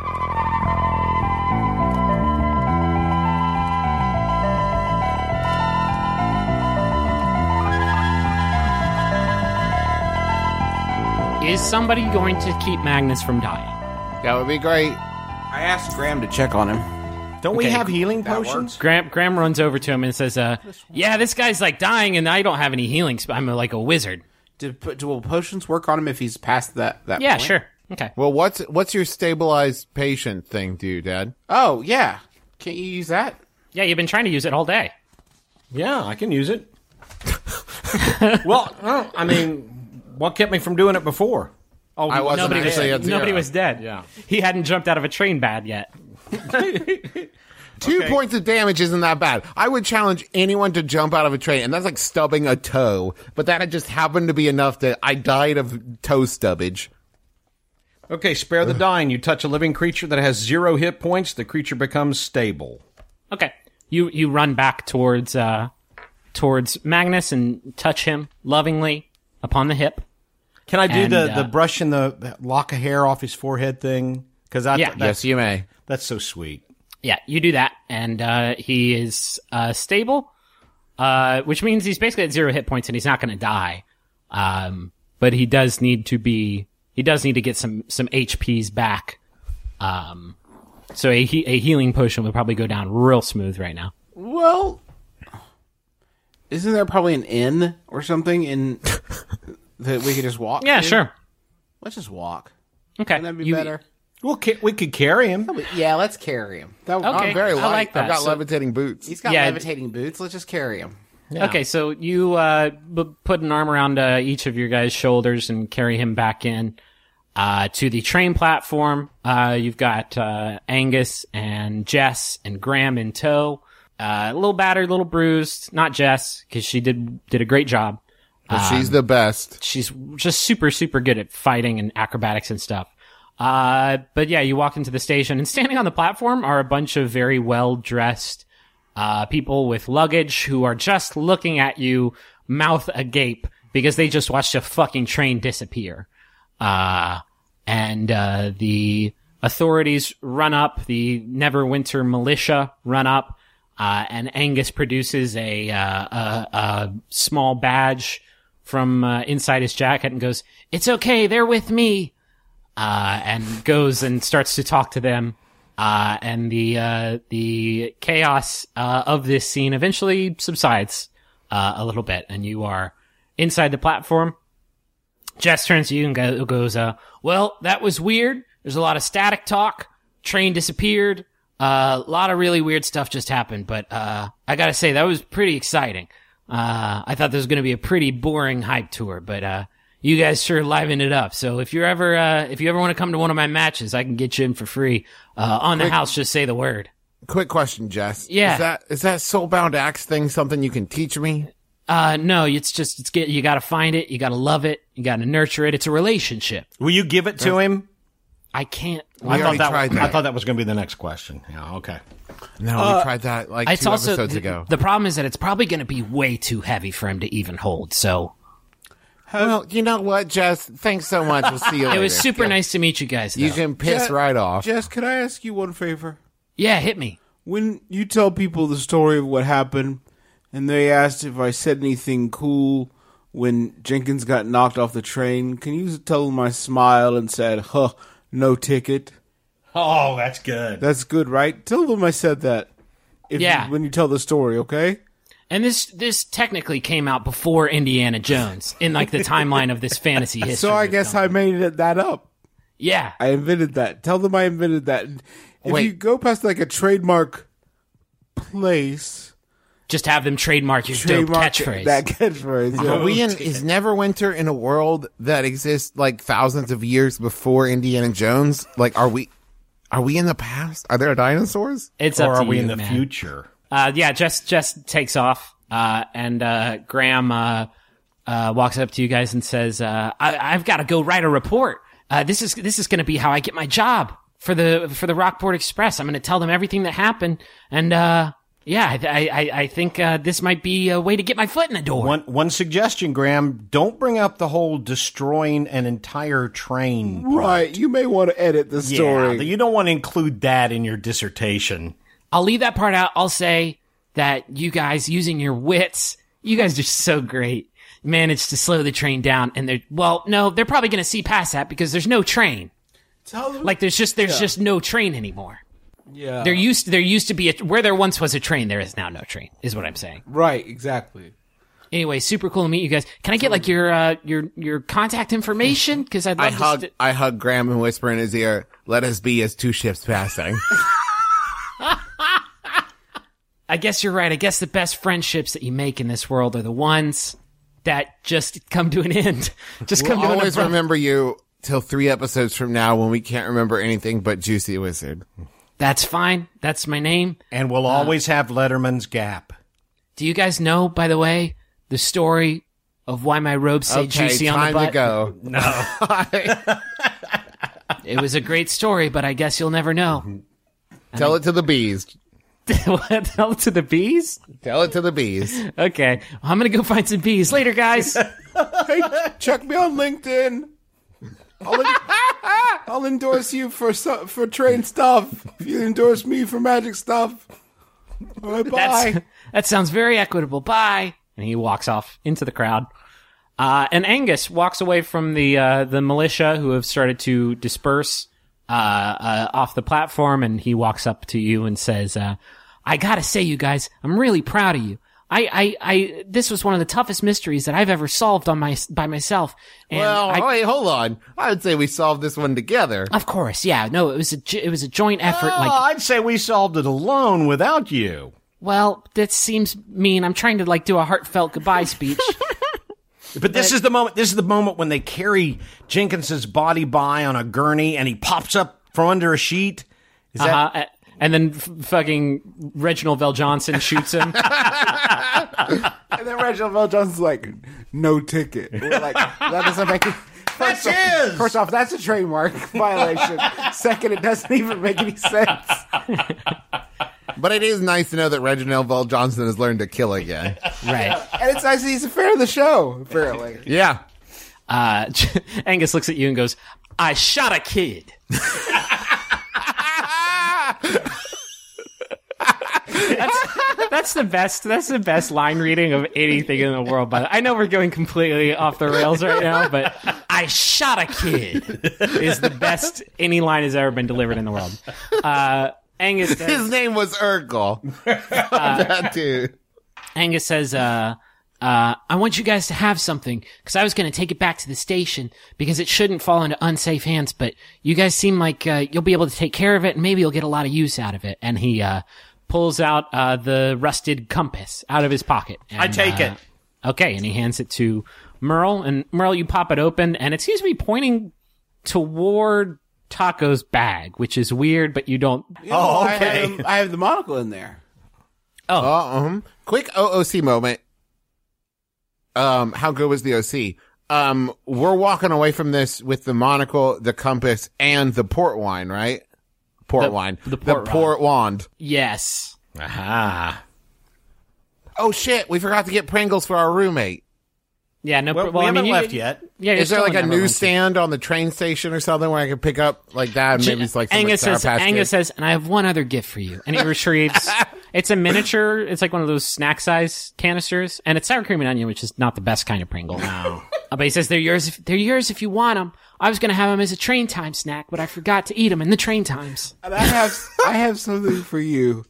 Is somebody going to keep Magnus from dying? That would be great. I asked Graham to check on him. Don't we Okay, have healing potions? Graham, Graham runs over to him and says, uh, "Yeah, this guy's like dying, and I don't have any healing. Sp- I'm like a wizard." Do, do will potions work on him if he's past that? that Yeah, point? sure. Okay. Well, what's what's your stabilized patient thing do, Dad? Oh yeah, can't you use that? Yeah, you've been trying to use it all day. Yeah, I can use it. well, well, I mean, what kept me from doing it before? Oh, I wasn't nobody was, actually at nobody was dead. Yeah. he hadn't jumped out of a train bad yet. Two points of damage isn't that bad. I would challenge anyone to jump out of a train, and that's like stubbing a toe. But that had just happened to be enough that I died of toe stubbage. Okay, spare the dying. You touch a living creature that has zero hit points, the creature becomes stable. Okay, you you run back towards uh towards Magnus and touch him lovingly upon the hip. Can I do And, the, uh, the brush and the the lock of hair off his forehead thing? Because that, Yeah. that's, Yes, you may. that's so sweet. Yeah, you do that, and uh, he is uh, stable. uh, which means he's basically at zero hit points and he's not going to die. Um, but he does need to be, he does need to get some, some HPs back. Um, so a, he- a healing potion would probably go down real smooth right now. Well, isn't there probably an inn or something in that we could just walk? Yeah, to? sure. Let's just walk. Okay. Wouldn't that be You- better? Well, ca- we could carry him. Yeah, let's carry him. That, Okay. I'm very I light. like that. I've got So- levitating boots. He's got Yeah. levitating boots. Let's just carry him. Okay, so you uh, b- put an arm around uh, each of your guys' shoulders and carry him back in uh, to the train platform. Uh, you've got uh, Angus and Jess and Graham in tow. Uh, a little battered, a little bruised. Not Jess because she did did a great job. But she's the best. She's just super super good at fighting and acrobatics and stuff. Uh, but yeah, you walk into the station and standing on the platform are a bunch of very well dressed uh, people with luggage who are just looking at you, mouth agape, because they just watched a fucking train disappear. Uh, and, uh, the authorities run up, the Neverwinter militia run up, uh, and Angus produces a, uh, a, a small badge from, uh, inside his jacket and goes, it's okay, they're with me. Uh, and goes and starts to talk to them. Uh, and the, uh, the chaos, uh, of this scene eventually subsides, uh, a little bit and you are inside the platform. Jess turns to you and go, goes, uh, well, that was weird. There's a lot of static talk. Train disappeared. Uh, a lot of really weird stuff just happened, but, uh, I gotta say, that was pretty exciting. Uh, I thought this was gonna be a pretty boring hype tour, but, uh, you guys sure livened it up. So if you're ever, uh, if you ever want to come to one of my matches, I can get you in for free. Uh, on the house, just say the word. Quick question, Jess. Yeah. Is that is that soulbound axe thing something you can teach me? Uh, no, it's just, it's get, you gotta find it, you gotta love it, you gotta nurture it. It's a relationship. Will you give it to him? I can't. We I thought that. tried I thought that was going to be the next question. Yeah. Okay. No, we uh, tried that like It's two also episodes the, ago. the problem is that it's probably going to be way too heavy for him to even hold. So well, you know what, Jess? Thanks so much. We'll see you it was super nice to meet you guys. Though. You can piss Ja- right off. Jess, could I ask you one favor? yeah, hit me. When you tell people the story of what happened, and they asked if I said anything cool when Jenkins got knocked off the train, can you tell them I smiled and said, "Huh, no ticket"? Oh, that's good. That's good, right? Tell them I said that. If Yeah. You, when you tell the story, okay? And this this technically came out before Indiana Jones in like the timeline of this fantasy history. So I guess. I made it, that up. yeah. I invented that. Tell them I invented that. If Wait. you go past like a trademark place, Just have them trademark your dope trademark catchphrase. that catchphrase. yeah. Are we in, is Neverwinter in a world that exists like thousands of years before Indiana Jones? Like, are we, are we in the past? Are there dinosaurs? it's Or up are to we you, in the man. future? Uh, yeah, just Jess takes off, uh, and uh, Graham uh, uh, walks up to you guys and says, uh, I- "I've got to go write a report. Uh, this is this is going to be how I get my job for the for the Rockport Express. I'm going to tell them everything that happened, and uh, yeah, I I, I think uh, this might be a way to get my foot in the door. One one suggestion, Graham. Don't bring up the whole destroying an entire train. Right. You may want to edit the story. Yeah, you don't want to include that in your dissertation. I'll leave that part out. I'll say that you guys using your wits, you guys are so great. Managed to slow the train down, and they're well, no, they're probably going to see past that because there's no train. Tell them. Like there's just there's just no train anymore. Yeah. There used there used to be a where there once was a train. There is now no train. Is what I'm saying. right. Exactly. Anyway, super cool to meet you guys. Can I get like your uh your your contact information? Because I'd I love to. hug, st- I hug Graham and whisper in his ear, let us be as two ships passing. I guess you're right. I guess the best friendships that you make in this world are the ones that just come to an end. Just come we'll to an always abrupt- remember you till three episodes from now when we can't remember anything but Juicy Wizard. That's fine. That's my name. And we'll uh, always have Letterman's Gap. Do you guys know, by the way, the story of why my robes say Okay, juicy on the time to go. No. it was a great story, but I guess you'll never know. Tell it to the bees. Tell it to the bees? Tell it to the bees. Okay. Well, I'm going to go find some bees. Later, guys. Hey, check me on LinkedIn. I'll, endorse you for for train stuff. If you endorse me for magic stuff. All right, bye. That's, that sounds very equitable. Bye. And he walks off into the crowd. Uh, and Angus walks away from the uh, the militia who have started to disperse uh, uh, off the platform, and he walks up to you and says, uh, "I gotta say, you guys, I'm really proud of you. I, I, I, this was one of the toughest mysteries that I've ever solved on my by myself. And Well, I, wait, hold on. I would say we solved this one together. of course, yeah, no, it was a, it was a joint effort. Oh, like, I'd say we solved it alone without you. well, that seems mean. I'm trying to like do a heartfelt goodbye speech. But this is the moment. This is the moment when they carry Jenkins's body by on a gurney, and he pops up from under a sheet. Is that Uh-huh. And then f- fucking Reginald VelJohnson shoots him. And then Reginald VelJohnson's like, no ticket. We're like, that doesn't make it. First That's off, his! First off, that's a trademark violation. Second, it doesn't even make any sense. But it is nice to know that Reginald VelJohnson has learned to kill again. right. And it's nice that he's a fan of the show, apparently. yeah. Uh, Angus looks at you and goes, I shot a kid. That's, that's the best. That's the best line reading of anything in the world. But I know we're going completely off the rails right now. But I shot a kid is the best any line has ever been delivered in the world. Uh, Angus His name was Urkel. that dude. Angus says, uh, uh, I want you guys to have something because I was going to take it back to the station because it shouldn't fall into unsafe hands. But you guys seem like uh, you'll be able to take care of it and maybe you'll get a lot of use out of it. And he uh, pulls out uh, the rusted compass out of his pocket. I take uh, it. Okay, and he hands it to Merle, and Merle, you pop it open, and it seems to be pointing toward Taako's bag, which is weird, but you don't. Oh, I okay. have, I have the monocle in there. Uh, um, quick OOC moment. Um, how good was the OC? Um, we're walking away from this with the monocle, the compass, and the port wine, right? Port The- wine. the port port wand. Yes. Aha. Oh shit, we forgot to get Pringles for our roommate. Yeah. No. Well, well, we I haven't you- left yet. Yeah. Is there like a Neverland. newsstand on the train station or something where I can pick up like that? And maybe it's like some, Angus like, says, Angus Kids? says, and I have one other gift for you. And he retrieves. it's a miniature. It's like one of those snack size canisters, and it's sour cream and onion, which is not the best kind of Pringle. No. Uh, but he says they're yours. If, they're yours if you want them. I was going to have them as a train time snack, but I forgot to eat them in the train times. And I have I have something for you.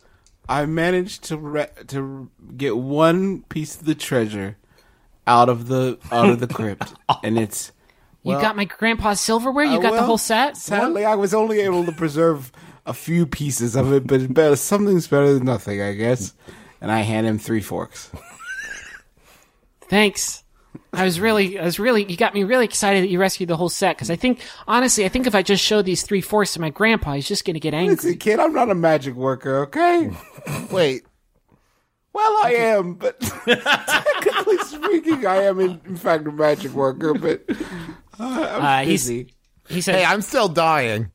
I managed to re- to get one piece of the treasure out of the out of the crypt, and it's you got my grandpa's silverware. You Uh, got the whole set. Sadly, I was only able to preserve a few pieces of it, but better, something's better than nothing, I guess. And I hand him three forks. Thanks. I was really, I was really, you got me really excited that you rescued the whole set because I think, honestly, I think if I just showed these three fourths to my grandpa, he's just going to get angry. Listen, kid, I'm not a magic worker, okay? Wait, Well, I am, but technically speaking, I am in, in fact a magic worker. But uh, I'm Uh, busy. He says, hey, I'm still dying.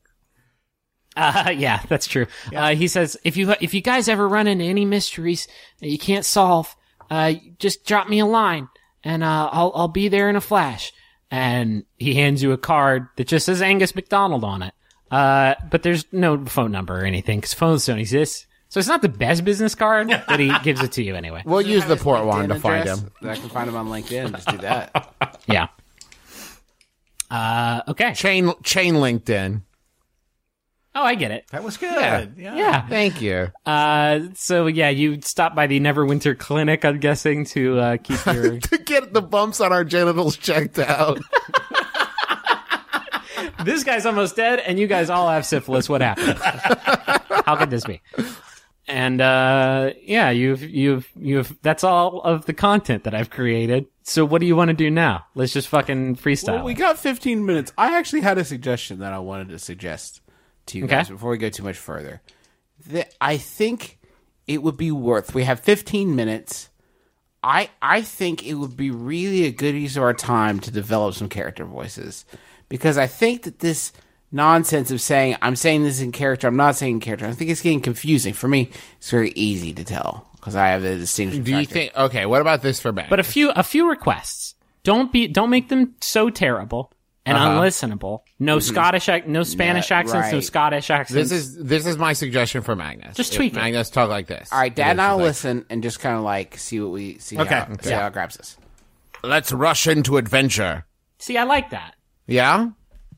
Uh, yeah, that's true. Uh, he says, if you, if you guys ever run into any mysteries that you can't solve, uh, just drop me a line and, uh, I'll, I'll be there in a flash. And he hands you a card that just says Angus McDonald on it. Uh, but there's no phone number or anything because phones don't exist. So it's not the best business card, but he gives it to you anyway. We'll use the port wand to find address? him. I can find him on LinkedIn. Just do that. Yeah. Uh, okay. Chain chain LinkedIn. Oh, I get it. That was good. Yeah. Yeah. Thank you. Uh, so yeah, you stopped by the Neverwinter Clinic, I'm guessing, to, uh, keep your, to get the bumps on our genitals checked out. this guy's almost dead, and you guys all have syphilis. What happened? How could this be? And uh, yeah, you've you've you've that's all of the content that I've created. So what do you want to do now? Let's just fucking freestyle. well, we got 15 minutes. I actually had a suggestion that I wanted to suggest to you Okay. guys before we go too much further. That I think it would be worth. We have 15 minutes. I I think it would be really a good use of our time to develop some character voices because I think that this nonsense of saying I'm saying this in character, I'm not saying in character. I think it's getting confusing for me. It's very easy to tell because I have a distinction. Do you factor. think? Okay, what about this for Ben? but a few a few requests. Don't be don't make them so terrible. and uh-huh. unlistenable. No mm-hmm. Scottish, ac- no Spanish Yeah, accents, no. Scottish accents. This is this is my suggestion for Magnus. Just If tweak it. Magnus talk like this. All right, Dad and I'll like, listen and just kind of like see what we see. Okay. how, see how it grabs us. Let's rush into adventure. See, I like that. Yeah.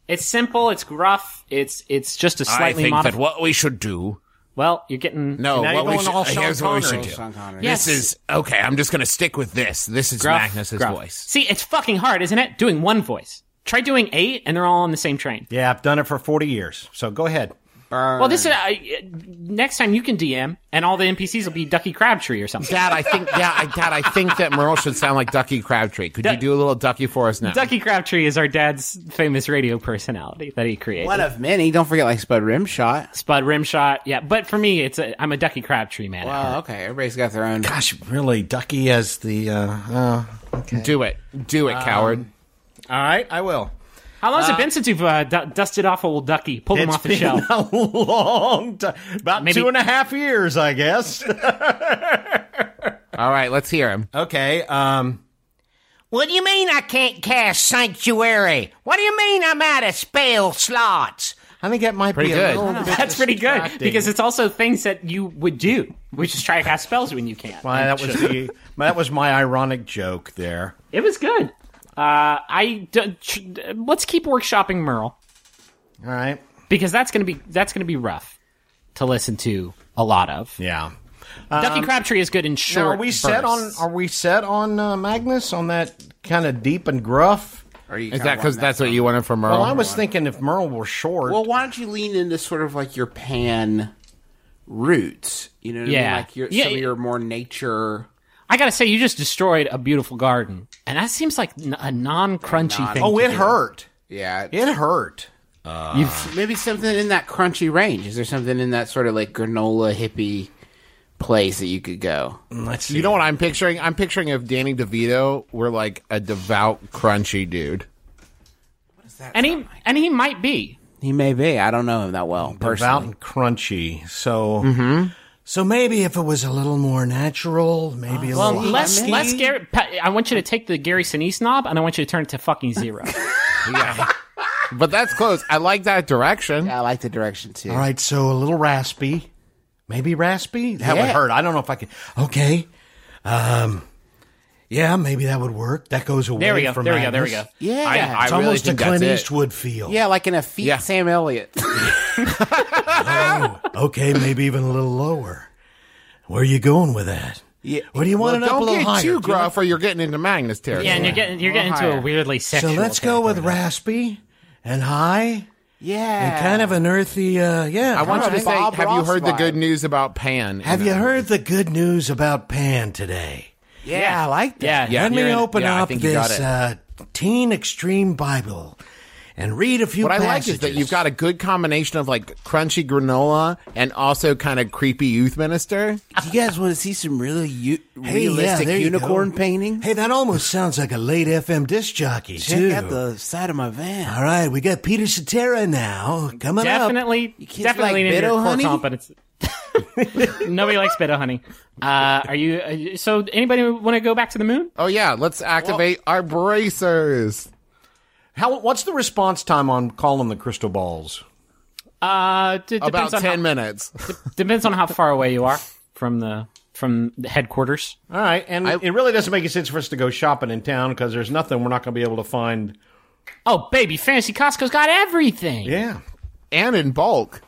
It's simple. It's gruff. It's it's just a I slightly think modified. that what we should do. well, you're getting No, Now what you're we going should, all Sean here's what we Connery. should do. Sean Connery. Yes. This is okay. I'm just gonna stick with this. This is gruff, Magnus's gruff. voice. See, it's fucking hard, isn't it? Doing one voice. Try doing eight, and they're all on the same train. Yeah, I've done it for 40 years. So go ahead. Well, this is uh, next time you can DM, and all the NPCs will be Ducky Crabtree or something. Dad, I think yeah, I, Dad, I think that Merle should sound like Ducky Crabtree. Could you do a little Ducky for us now? Ducky Crabtree is our dad's famous radio personality that he created. One of many. Don't forget like Spud Rimshot. Spud Rimshot, yeah. But for me, it's a, I'm a Ducky Crabtree man. Well, okay. Everybody's got their own. Gosh, really, Ducky as the. Uh, uh, Do it, do it, coward. all right, I will. How long has it been since you've uh, du- dusted off old Ducky, pulled him off the been shelf? a long time. About Maybe- two and a half years, I guess. All right, let's hear him. okay. Um, What do you mean I can't cast Sanctuary? What do you mean I'm out of spell slots? I think that might Pretty be good. a little bit That's pretty good because it's also things that you would do, which is try to cast spells when you can't. Well, that was the that was my ironic joke there. It was good. Uh, I d- tr- let's keep workshopping Merle All right. because that's gonna be that's gonna be rough to listen to a lot of. Yeah. Ducky Crabtree is good in Now, short. are we set on? bursts. Are we set on uh, Magnus on that kind of deep and gruff? Are you Is kinda that because wanting that's what you wanted from Merle? Well, I was thinking if Merle were short. Well, why don't you lean into sort of like your pan roots? You know what I Yeah. mean? Like your, Yeah, some of it- your more nature. I gotta say, you just destroyed a beautiful garden, and that seems like n- a non-crunchy thing. oh, to it do. hurt. Yeah. It hurt. Uh, maybe something in that crunchy range. Is there something in that sort of like granola hippie place that you could go? Mm, let's see. You know what I'm picturing? I'm picturing if Danny DeVito were like a devout, crunchy dude. What is that? And he and he might be. He may be. I don't know him that well Devout personally. and crunchy. So, mm-hmm. So maybe if it was a little more natural, maybe a Well, little less husky. less Gary. I want you to take the Gary Sinise knob, and I want you to turn it to fucking zero. yeah. But that's close. I like that direction. I like the direction too. All right, so a little raspy, maybe raspy. That would hurt. I don't know if I can. Okay, um, yeah, maybe that would work. That goes away. There we go. For There we go. There we go. Yeah. I- I It's really almost a think that's Clint it. Eastwood feel. yeah, like in a feat Yeah. Sam Elliott. Okay, maybe even a little lower. Where are you going with that? Yeah. What do you want Well, it up a don't get too Do you gruff, or you're getting into Magnus territory. Yeah, and you're getting you're getting into higher. a weirdly sexual. So let's go with territory. raspy and high yeah. and kind of an earthy. Uh, yeah, I want you to say, Bob have you Ross heard the good news about Pan? Have you heard the good news about Pan today? Yeah, I like that. Yeah, Yeah. Let me in- open yeah, up think you got this uh, Teen Extreme Bible and read a few What I like is that you've got a good combination of like crunchy granola and also kind of creepy youth minister. You guys want to see some really u- Hey, realistic there you unicorn painting? Hey, that almost sounds like a late FM disc jockey, Check too. out the side of my van. All right, we got Peter Cetera now. Coming up. Definitely, definitely like into your Bido core honey? competence. Nobody likes Bido honey. Uh, are you? Uh, so, anybody want to go back to the moon? Oh yeah, let's activate our bracers. How? What's the response time on calling the crystal balls? Uh, d- About on ten how, minutes. depends on how far away you are from the from the headquarters. All right, and it really doesn't make any sense for us to go shopping in town because there's nothing we're not going to be able to find. Oh, baby, fancy Costco's got everything. Yeah. and in bulk.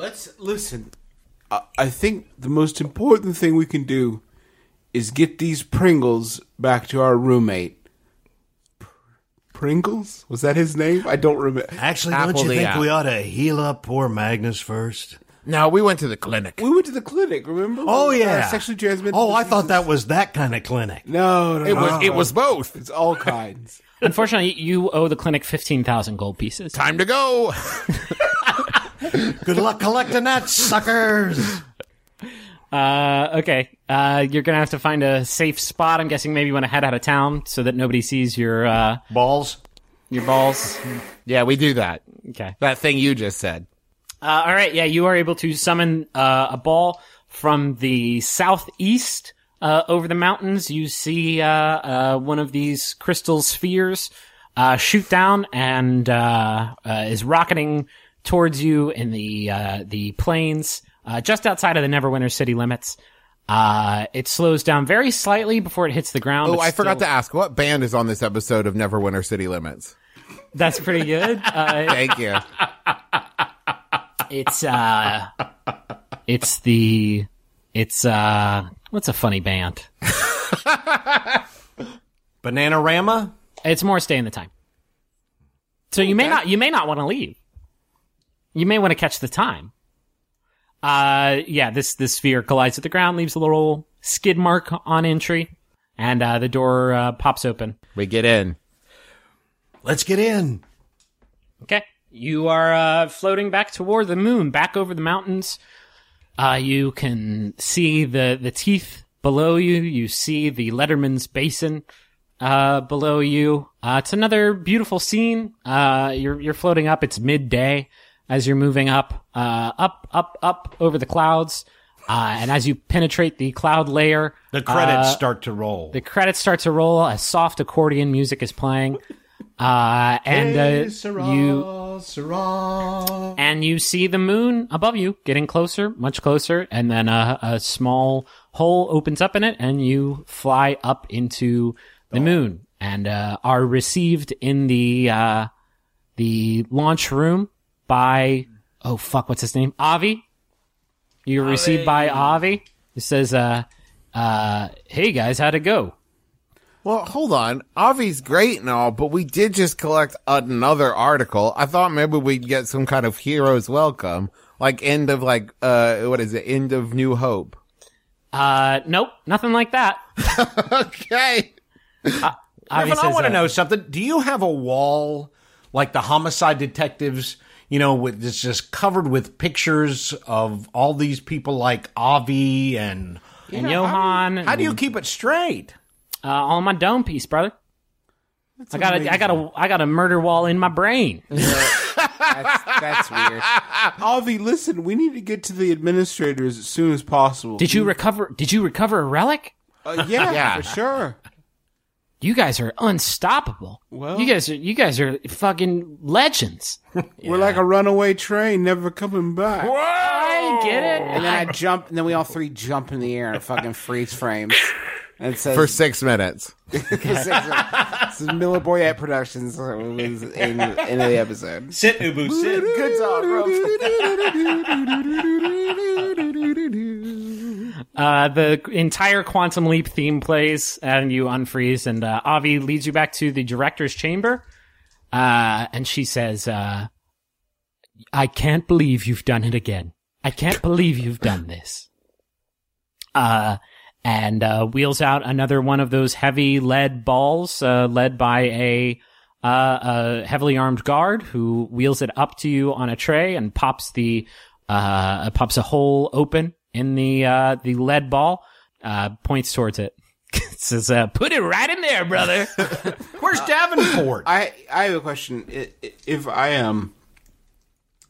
Let's listen. I, I think the most important thing we can do is get these Pringles back to our roommate. Pr- Pringles? Was that his name? I don't remember. Actually, Apple don't you the think app. we ought to heal up poor Magnus first? No, we went to the clinic. We went to the clinic, remember? Oh Uh, yeah, sexually transmitted. Oh, I thought that was that kind of clinic. No, no, It no. was it was both. It's all kinds. Unfortunately, you owe the clinic fifteen thousand gold pieces. Time to go. Good luck collecting that, suckers. Uh, okay. Uh, you're gonna have to find a safe spot. I'm guessing maybe you want to head out of town so that nobody sees your uh, Balls. your balls. Yeah, we do that. Okay. That thing you just said. Uh, all right. Yeah, you are able to summon uh, a ball from the southeast uh, over the mountains. You see uh, uh, one of these crystal spheres uh, shoot down and uh, uh, is rocketing towards you in the uh, the plains uh, just outside of the Neverwinter city limits. Uh, it slows down very slightly before it hits the ground. Oh, but I forgot still- to ask, what band is on this episode of Neverwinter City Limits? That's pretty good. Uh, Thank you. it's uh, it's the it's uh, what's a funny band? Bananarama? It's more stay in the time. So you may not you may not want to leave. You may want to catch the time. Uh yeah, this this sphere collides with the ground, leaves a little skid mark on entry, and uh, the door uh, pops open. We get in. Let's get in. Okay. You are uh, floating back toward the moon, back over the mountains. Uh, you can see the, the teeth below you. You see the Letterman's Basin uh, below you. Uh, it's another beautiful scene. Uh, you're you're floating up. It's midday as you're moving up, uh, up, up, up over the clouds. Uh, and as you penetrate the cloud layer, The credits uh, start to roll. the credits start to roll. A soft accordion music is playing, uh, and uh, you and you see the moon above you, getting closer, much closer, and then a, a small hole opens up in it, and you fly up into the moon, and uh, are received in the uh, the launch room by oh fuck, what's his name? Avi. You're received by Avi. It says, uh, uh, "Hey guys, how'd it go?" Well, hold on. Avi's great and all, but we did just collect another article. I thought maybe we'd get some kind of hero's welcome. Like end of like, uh, what is it? End of New Hope. Uh, nope, nothing like that. Okay. Avi Evan, I says, want to uh, know something. Do you have a wall like the homicide detectives? You know, with it's just covered with pictures of all these people like Avi and. and Johan. How do you keep it straight? uh, on my dome piece, brother? I got a, I got a, I got a murder wall in my brain. That's, that's weird. Avi, listen, we need to get to the administrators as soon as possible. Did you recover? Did you recover a relic? Uh, yeah, Yeah. for sure. You guys are unstoppable. Well- you guys are, you guys are fucking legends. We're like a runaway train, never coming back. I get it. And then I jump, and then we all three jump in the air and fucking freeze frames. And it says For six minutes. this is Miller Boyett Productions so it was in the end of the episode. Sit, Ubu, sit. Good song, bro. Uh, the entire Quantum Leap theme plays, and you unfreeze, and uh, Avi leads you back to the director's chamber. Uh, and she says, uh, "I can't believe you've done it again. I can't believe you've done this." Uh, and uh, wheels out another one of those heavy lead balls, uh, led by a uh, a heavily armed guard who wheels it up to you on a tray and pops the uh, pops a hole open in the uh, the lead ball, uh, points towards it. Says, uh, "Put it right in there, brother." Where's Davenport? I I have a question. I- I- If I am,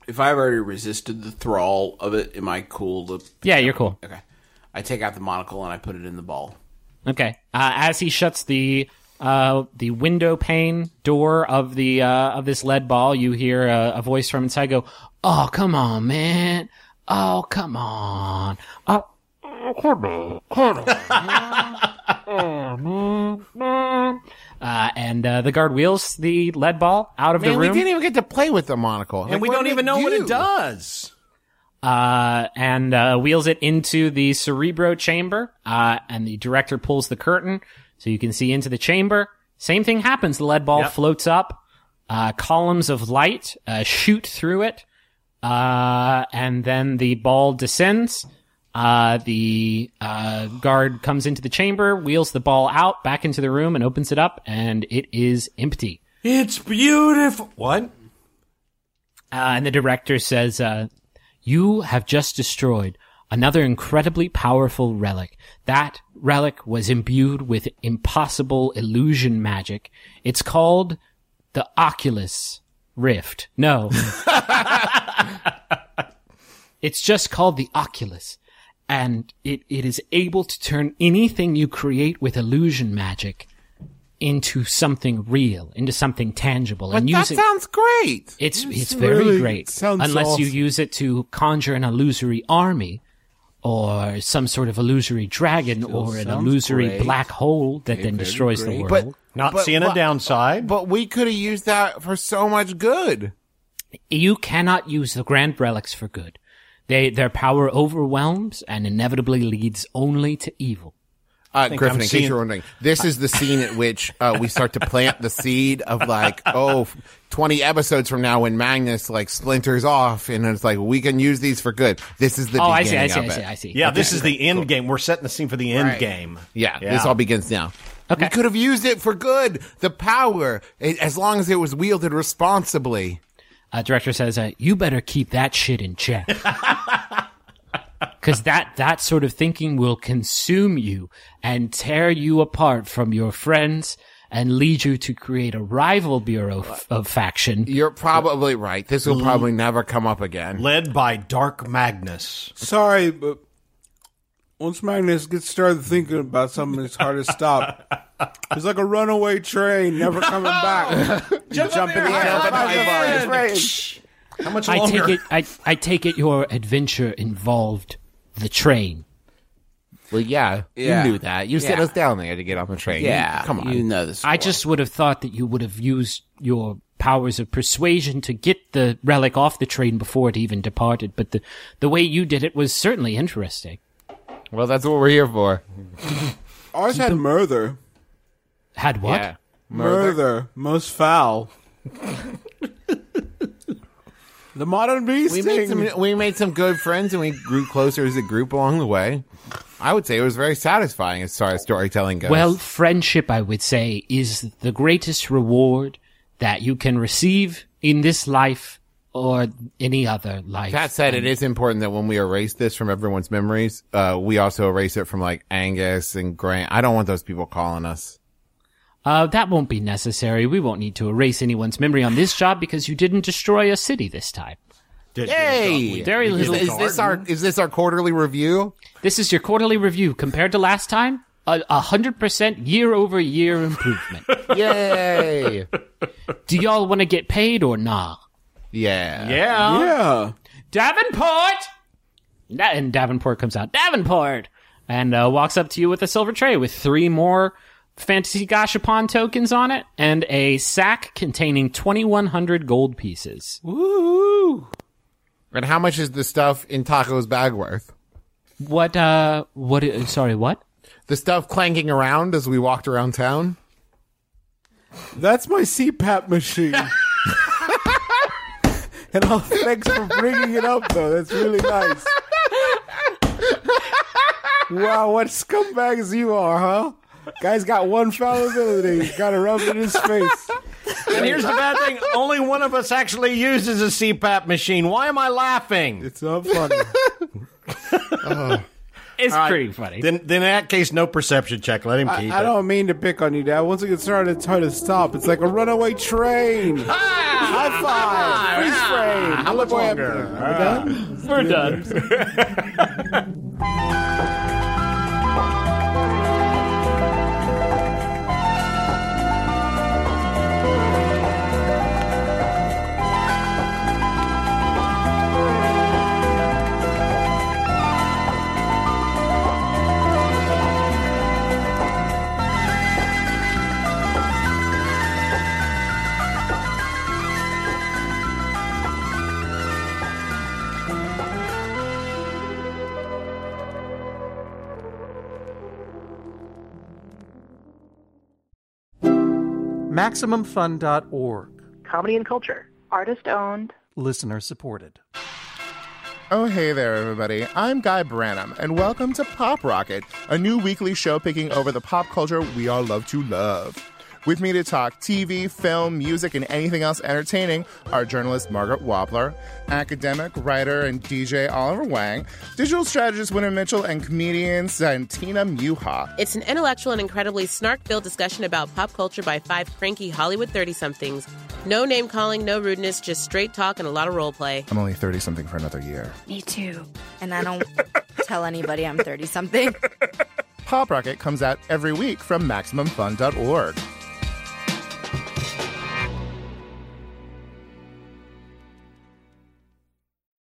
if I've already resisted the thrall of it, am I cool to? yeah, you're cool. Okay, I take out the monocle and I put it in the ball. Okay. Uh, as he shuts the uh, the window pane door of the uh, of this lead ball, you hear a, a voice from inside go, "Oh, come on, man! Oh, come on! Oh, Uh, and uh, the guard wheels the lead ball out of Man, the room. we didn't even get to play with the monocle. and Like, we don't even know what it does. uh, and uh, wheels it into the cerebro chamber. Uh, and the director pulls the curtain so you can see into the chamber. Same thing happens. The lead ball Yep. floats up. Uh, columns of light uh, shoot through it, uh, and then the ball descends. Uh, the uh, guard comes into the chamber, wheels the ball out back into the room, and opens it up, and it is empty. It's beautiful. What? Uh, and the director says, uh, You have just destroyed another incredibly powerful relic. That relic was imbued with impossible illusion magic. It's called the Oculus Rift. No. it's just called the Oculus. And it, it is able to turn anything you create with illusion magic into something real, into something tangible, But and that sounds great. it's it's very really- great unless you use it to conjure an illusory army or some sort of illusory dragon or an illusory great. black hole that then very destroys the world. But Not but seeing wha- a downside. But we could have used that for so much good. you cannot use the grand relics for good. They their power overwhelms and inevitably leads only to evil. Uh, Griffin, I'm in case you're wondering, this is the scene at which uh, we start to plant the seed of like, oh, 20 episodes from now when Magnus like splinters off and it's like, we can use these for good. This is the Oh, I see, I see, I see. I see. yeah, this is the end game. We're setting the scene for the end Right. game. Yeah, Yeah. this all begins now. Okay. We could have used it for good. The power, eh, as long as it was wielded responsibly. uh, director says, uh, "You better keep that shit in check." Because that, that sort of thinking will consume you and tear you apart from your friends and lead you to create a rival bureau f- of faction. You're probably right. This will probably never come up again. Led by Dark Magnus. Sorry, but once Magnus gets started thinking about something, it's hard to stop. It's like a runaway train, never coming back. Jump, in the air. How much I longer? take it, I, I take it your adventure involved the train. Well, yeah, Yeah. you knew that. You set Yeah. us down there to get on the train. Yeah, come on. You know this. I just would have thought that you would have used your powers of persuasion to get the relic off the train before it even departed, but the, the way you did it was certainly interesting. Well, that's what we're here for. Ours had murder. Had what? Yeah. Murder. Most foul. the modern beast. We made some we made some good friends and we grew closer as a group along the way. I would say it was very satisfying as far as storytelling goes. Well, friendship, I would say, is the greatest reward that you can receive in this life or any other life. that said, it is important that when we erase this from everyone's memories, uh, we also erase it from like Angus and Grant. I don't want those people calling us. Uh, that won't be necessary. We won't need to erase anyone's memory on this job because you didn't destroy a city this time. Did- Hey, Very is, little. is this our is this our quarterly review? This is your quarterly review compared to last time. A a hundred percent year over year improvement. Yay! Do y'all want to get paid or nah? yeah. Yeah. Yeah. Davenport! And Davenport comes out. Davenport! And uh, walks up to you with a silver tray with three more Fantasy Gashapon tokens on it and a sack containing 2,100 gold pieces. Woo. And how much is the stuff in Taako's bag worth? What, uh, what, sorry, what? The stuff clanking around as we walked around town. That's my CPAP machine. and I'll, thanks for bringing it up, though. That's really nice. wow, what scumbags you are, huh? Guy's got one fallibility. He's got to rub it in his face. And here's the bad thing: only one of us actually uses a CPAP machine. Why am I laughing? It's not funny. It's pretty funny. Then, then in that case, no perception check. Let him keep it. I it. don't mean to pick on you, Dad. Once it gets started, it's hard to stop. It's like a runaway train. Ah! High five. Freeze ah! frame. How much longer? We're done. MaximumFun.org. Comedy and culture. Artist owned. Listener supported. Oh, hey there, everybody. I'm Guy Branum, and welcome to Pop Rocket, a new weekly show picking over the pop culture we all love to love. With me to talk TV, film, music, and anything else entertaining are journalist Margaret Wappler, academic, writer, and DJ Oliver Wang, digital strategist Wynter Mitchell, and comedian Santina Muha. It's an intellectual and incredibly snark filled discussion about pop culture by five cranky Hollywood 30 somethings. No name calling, no rudeness, just straight talk and a lot of role play. I'm only 30 something for another year. Me too. And I don't tell anybody I'm 30 something. Pop Rocket comes out every week from MaximumFun.org.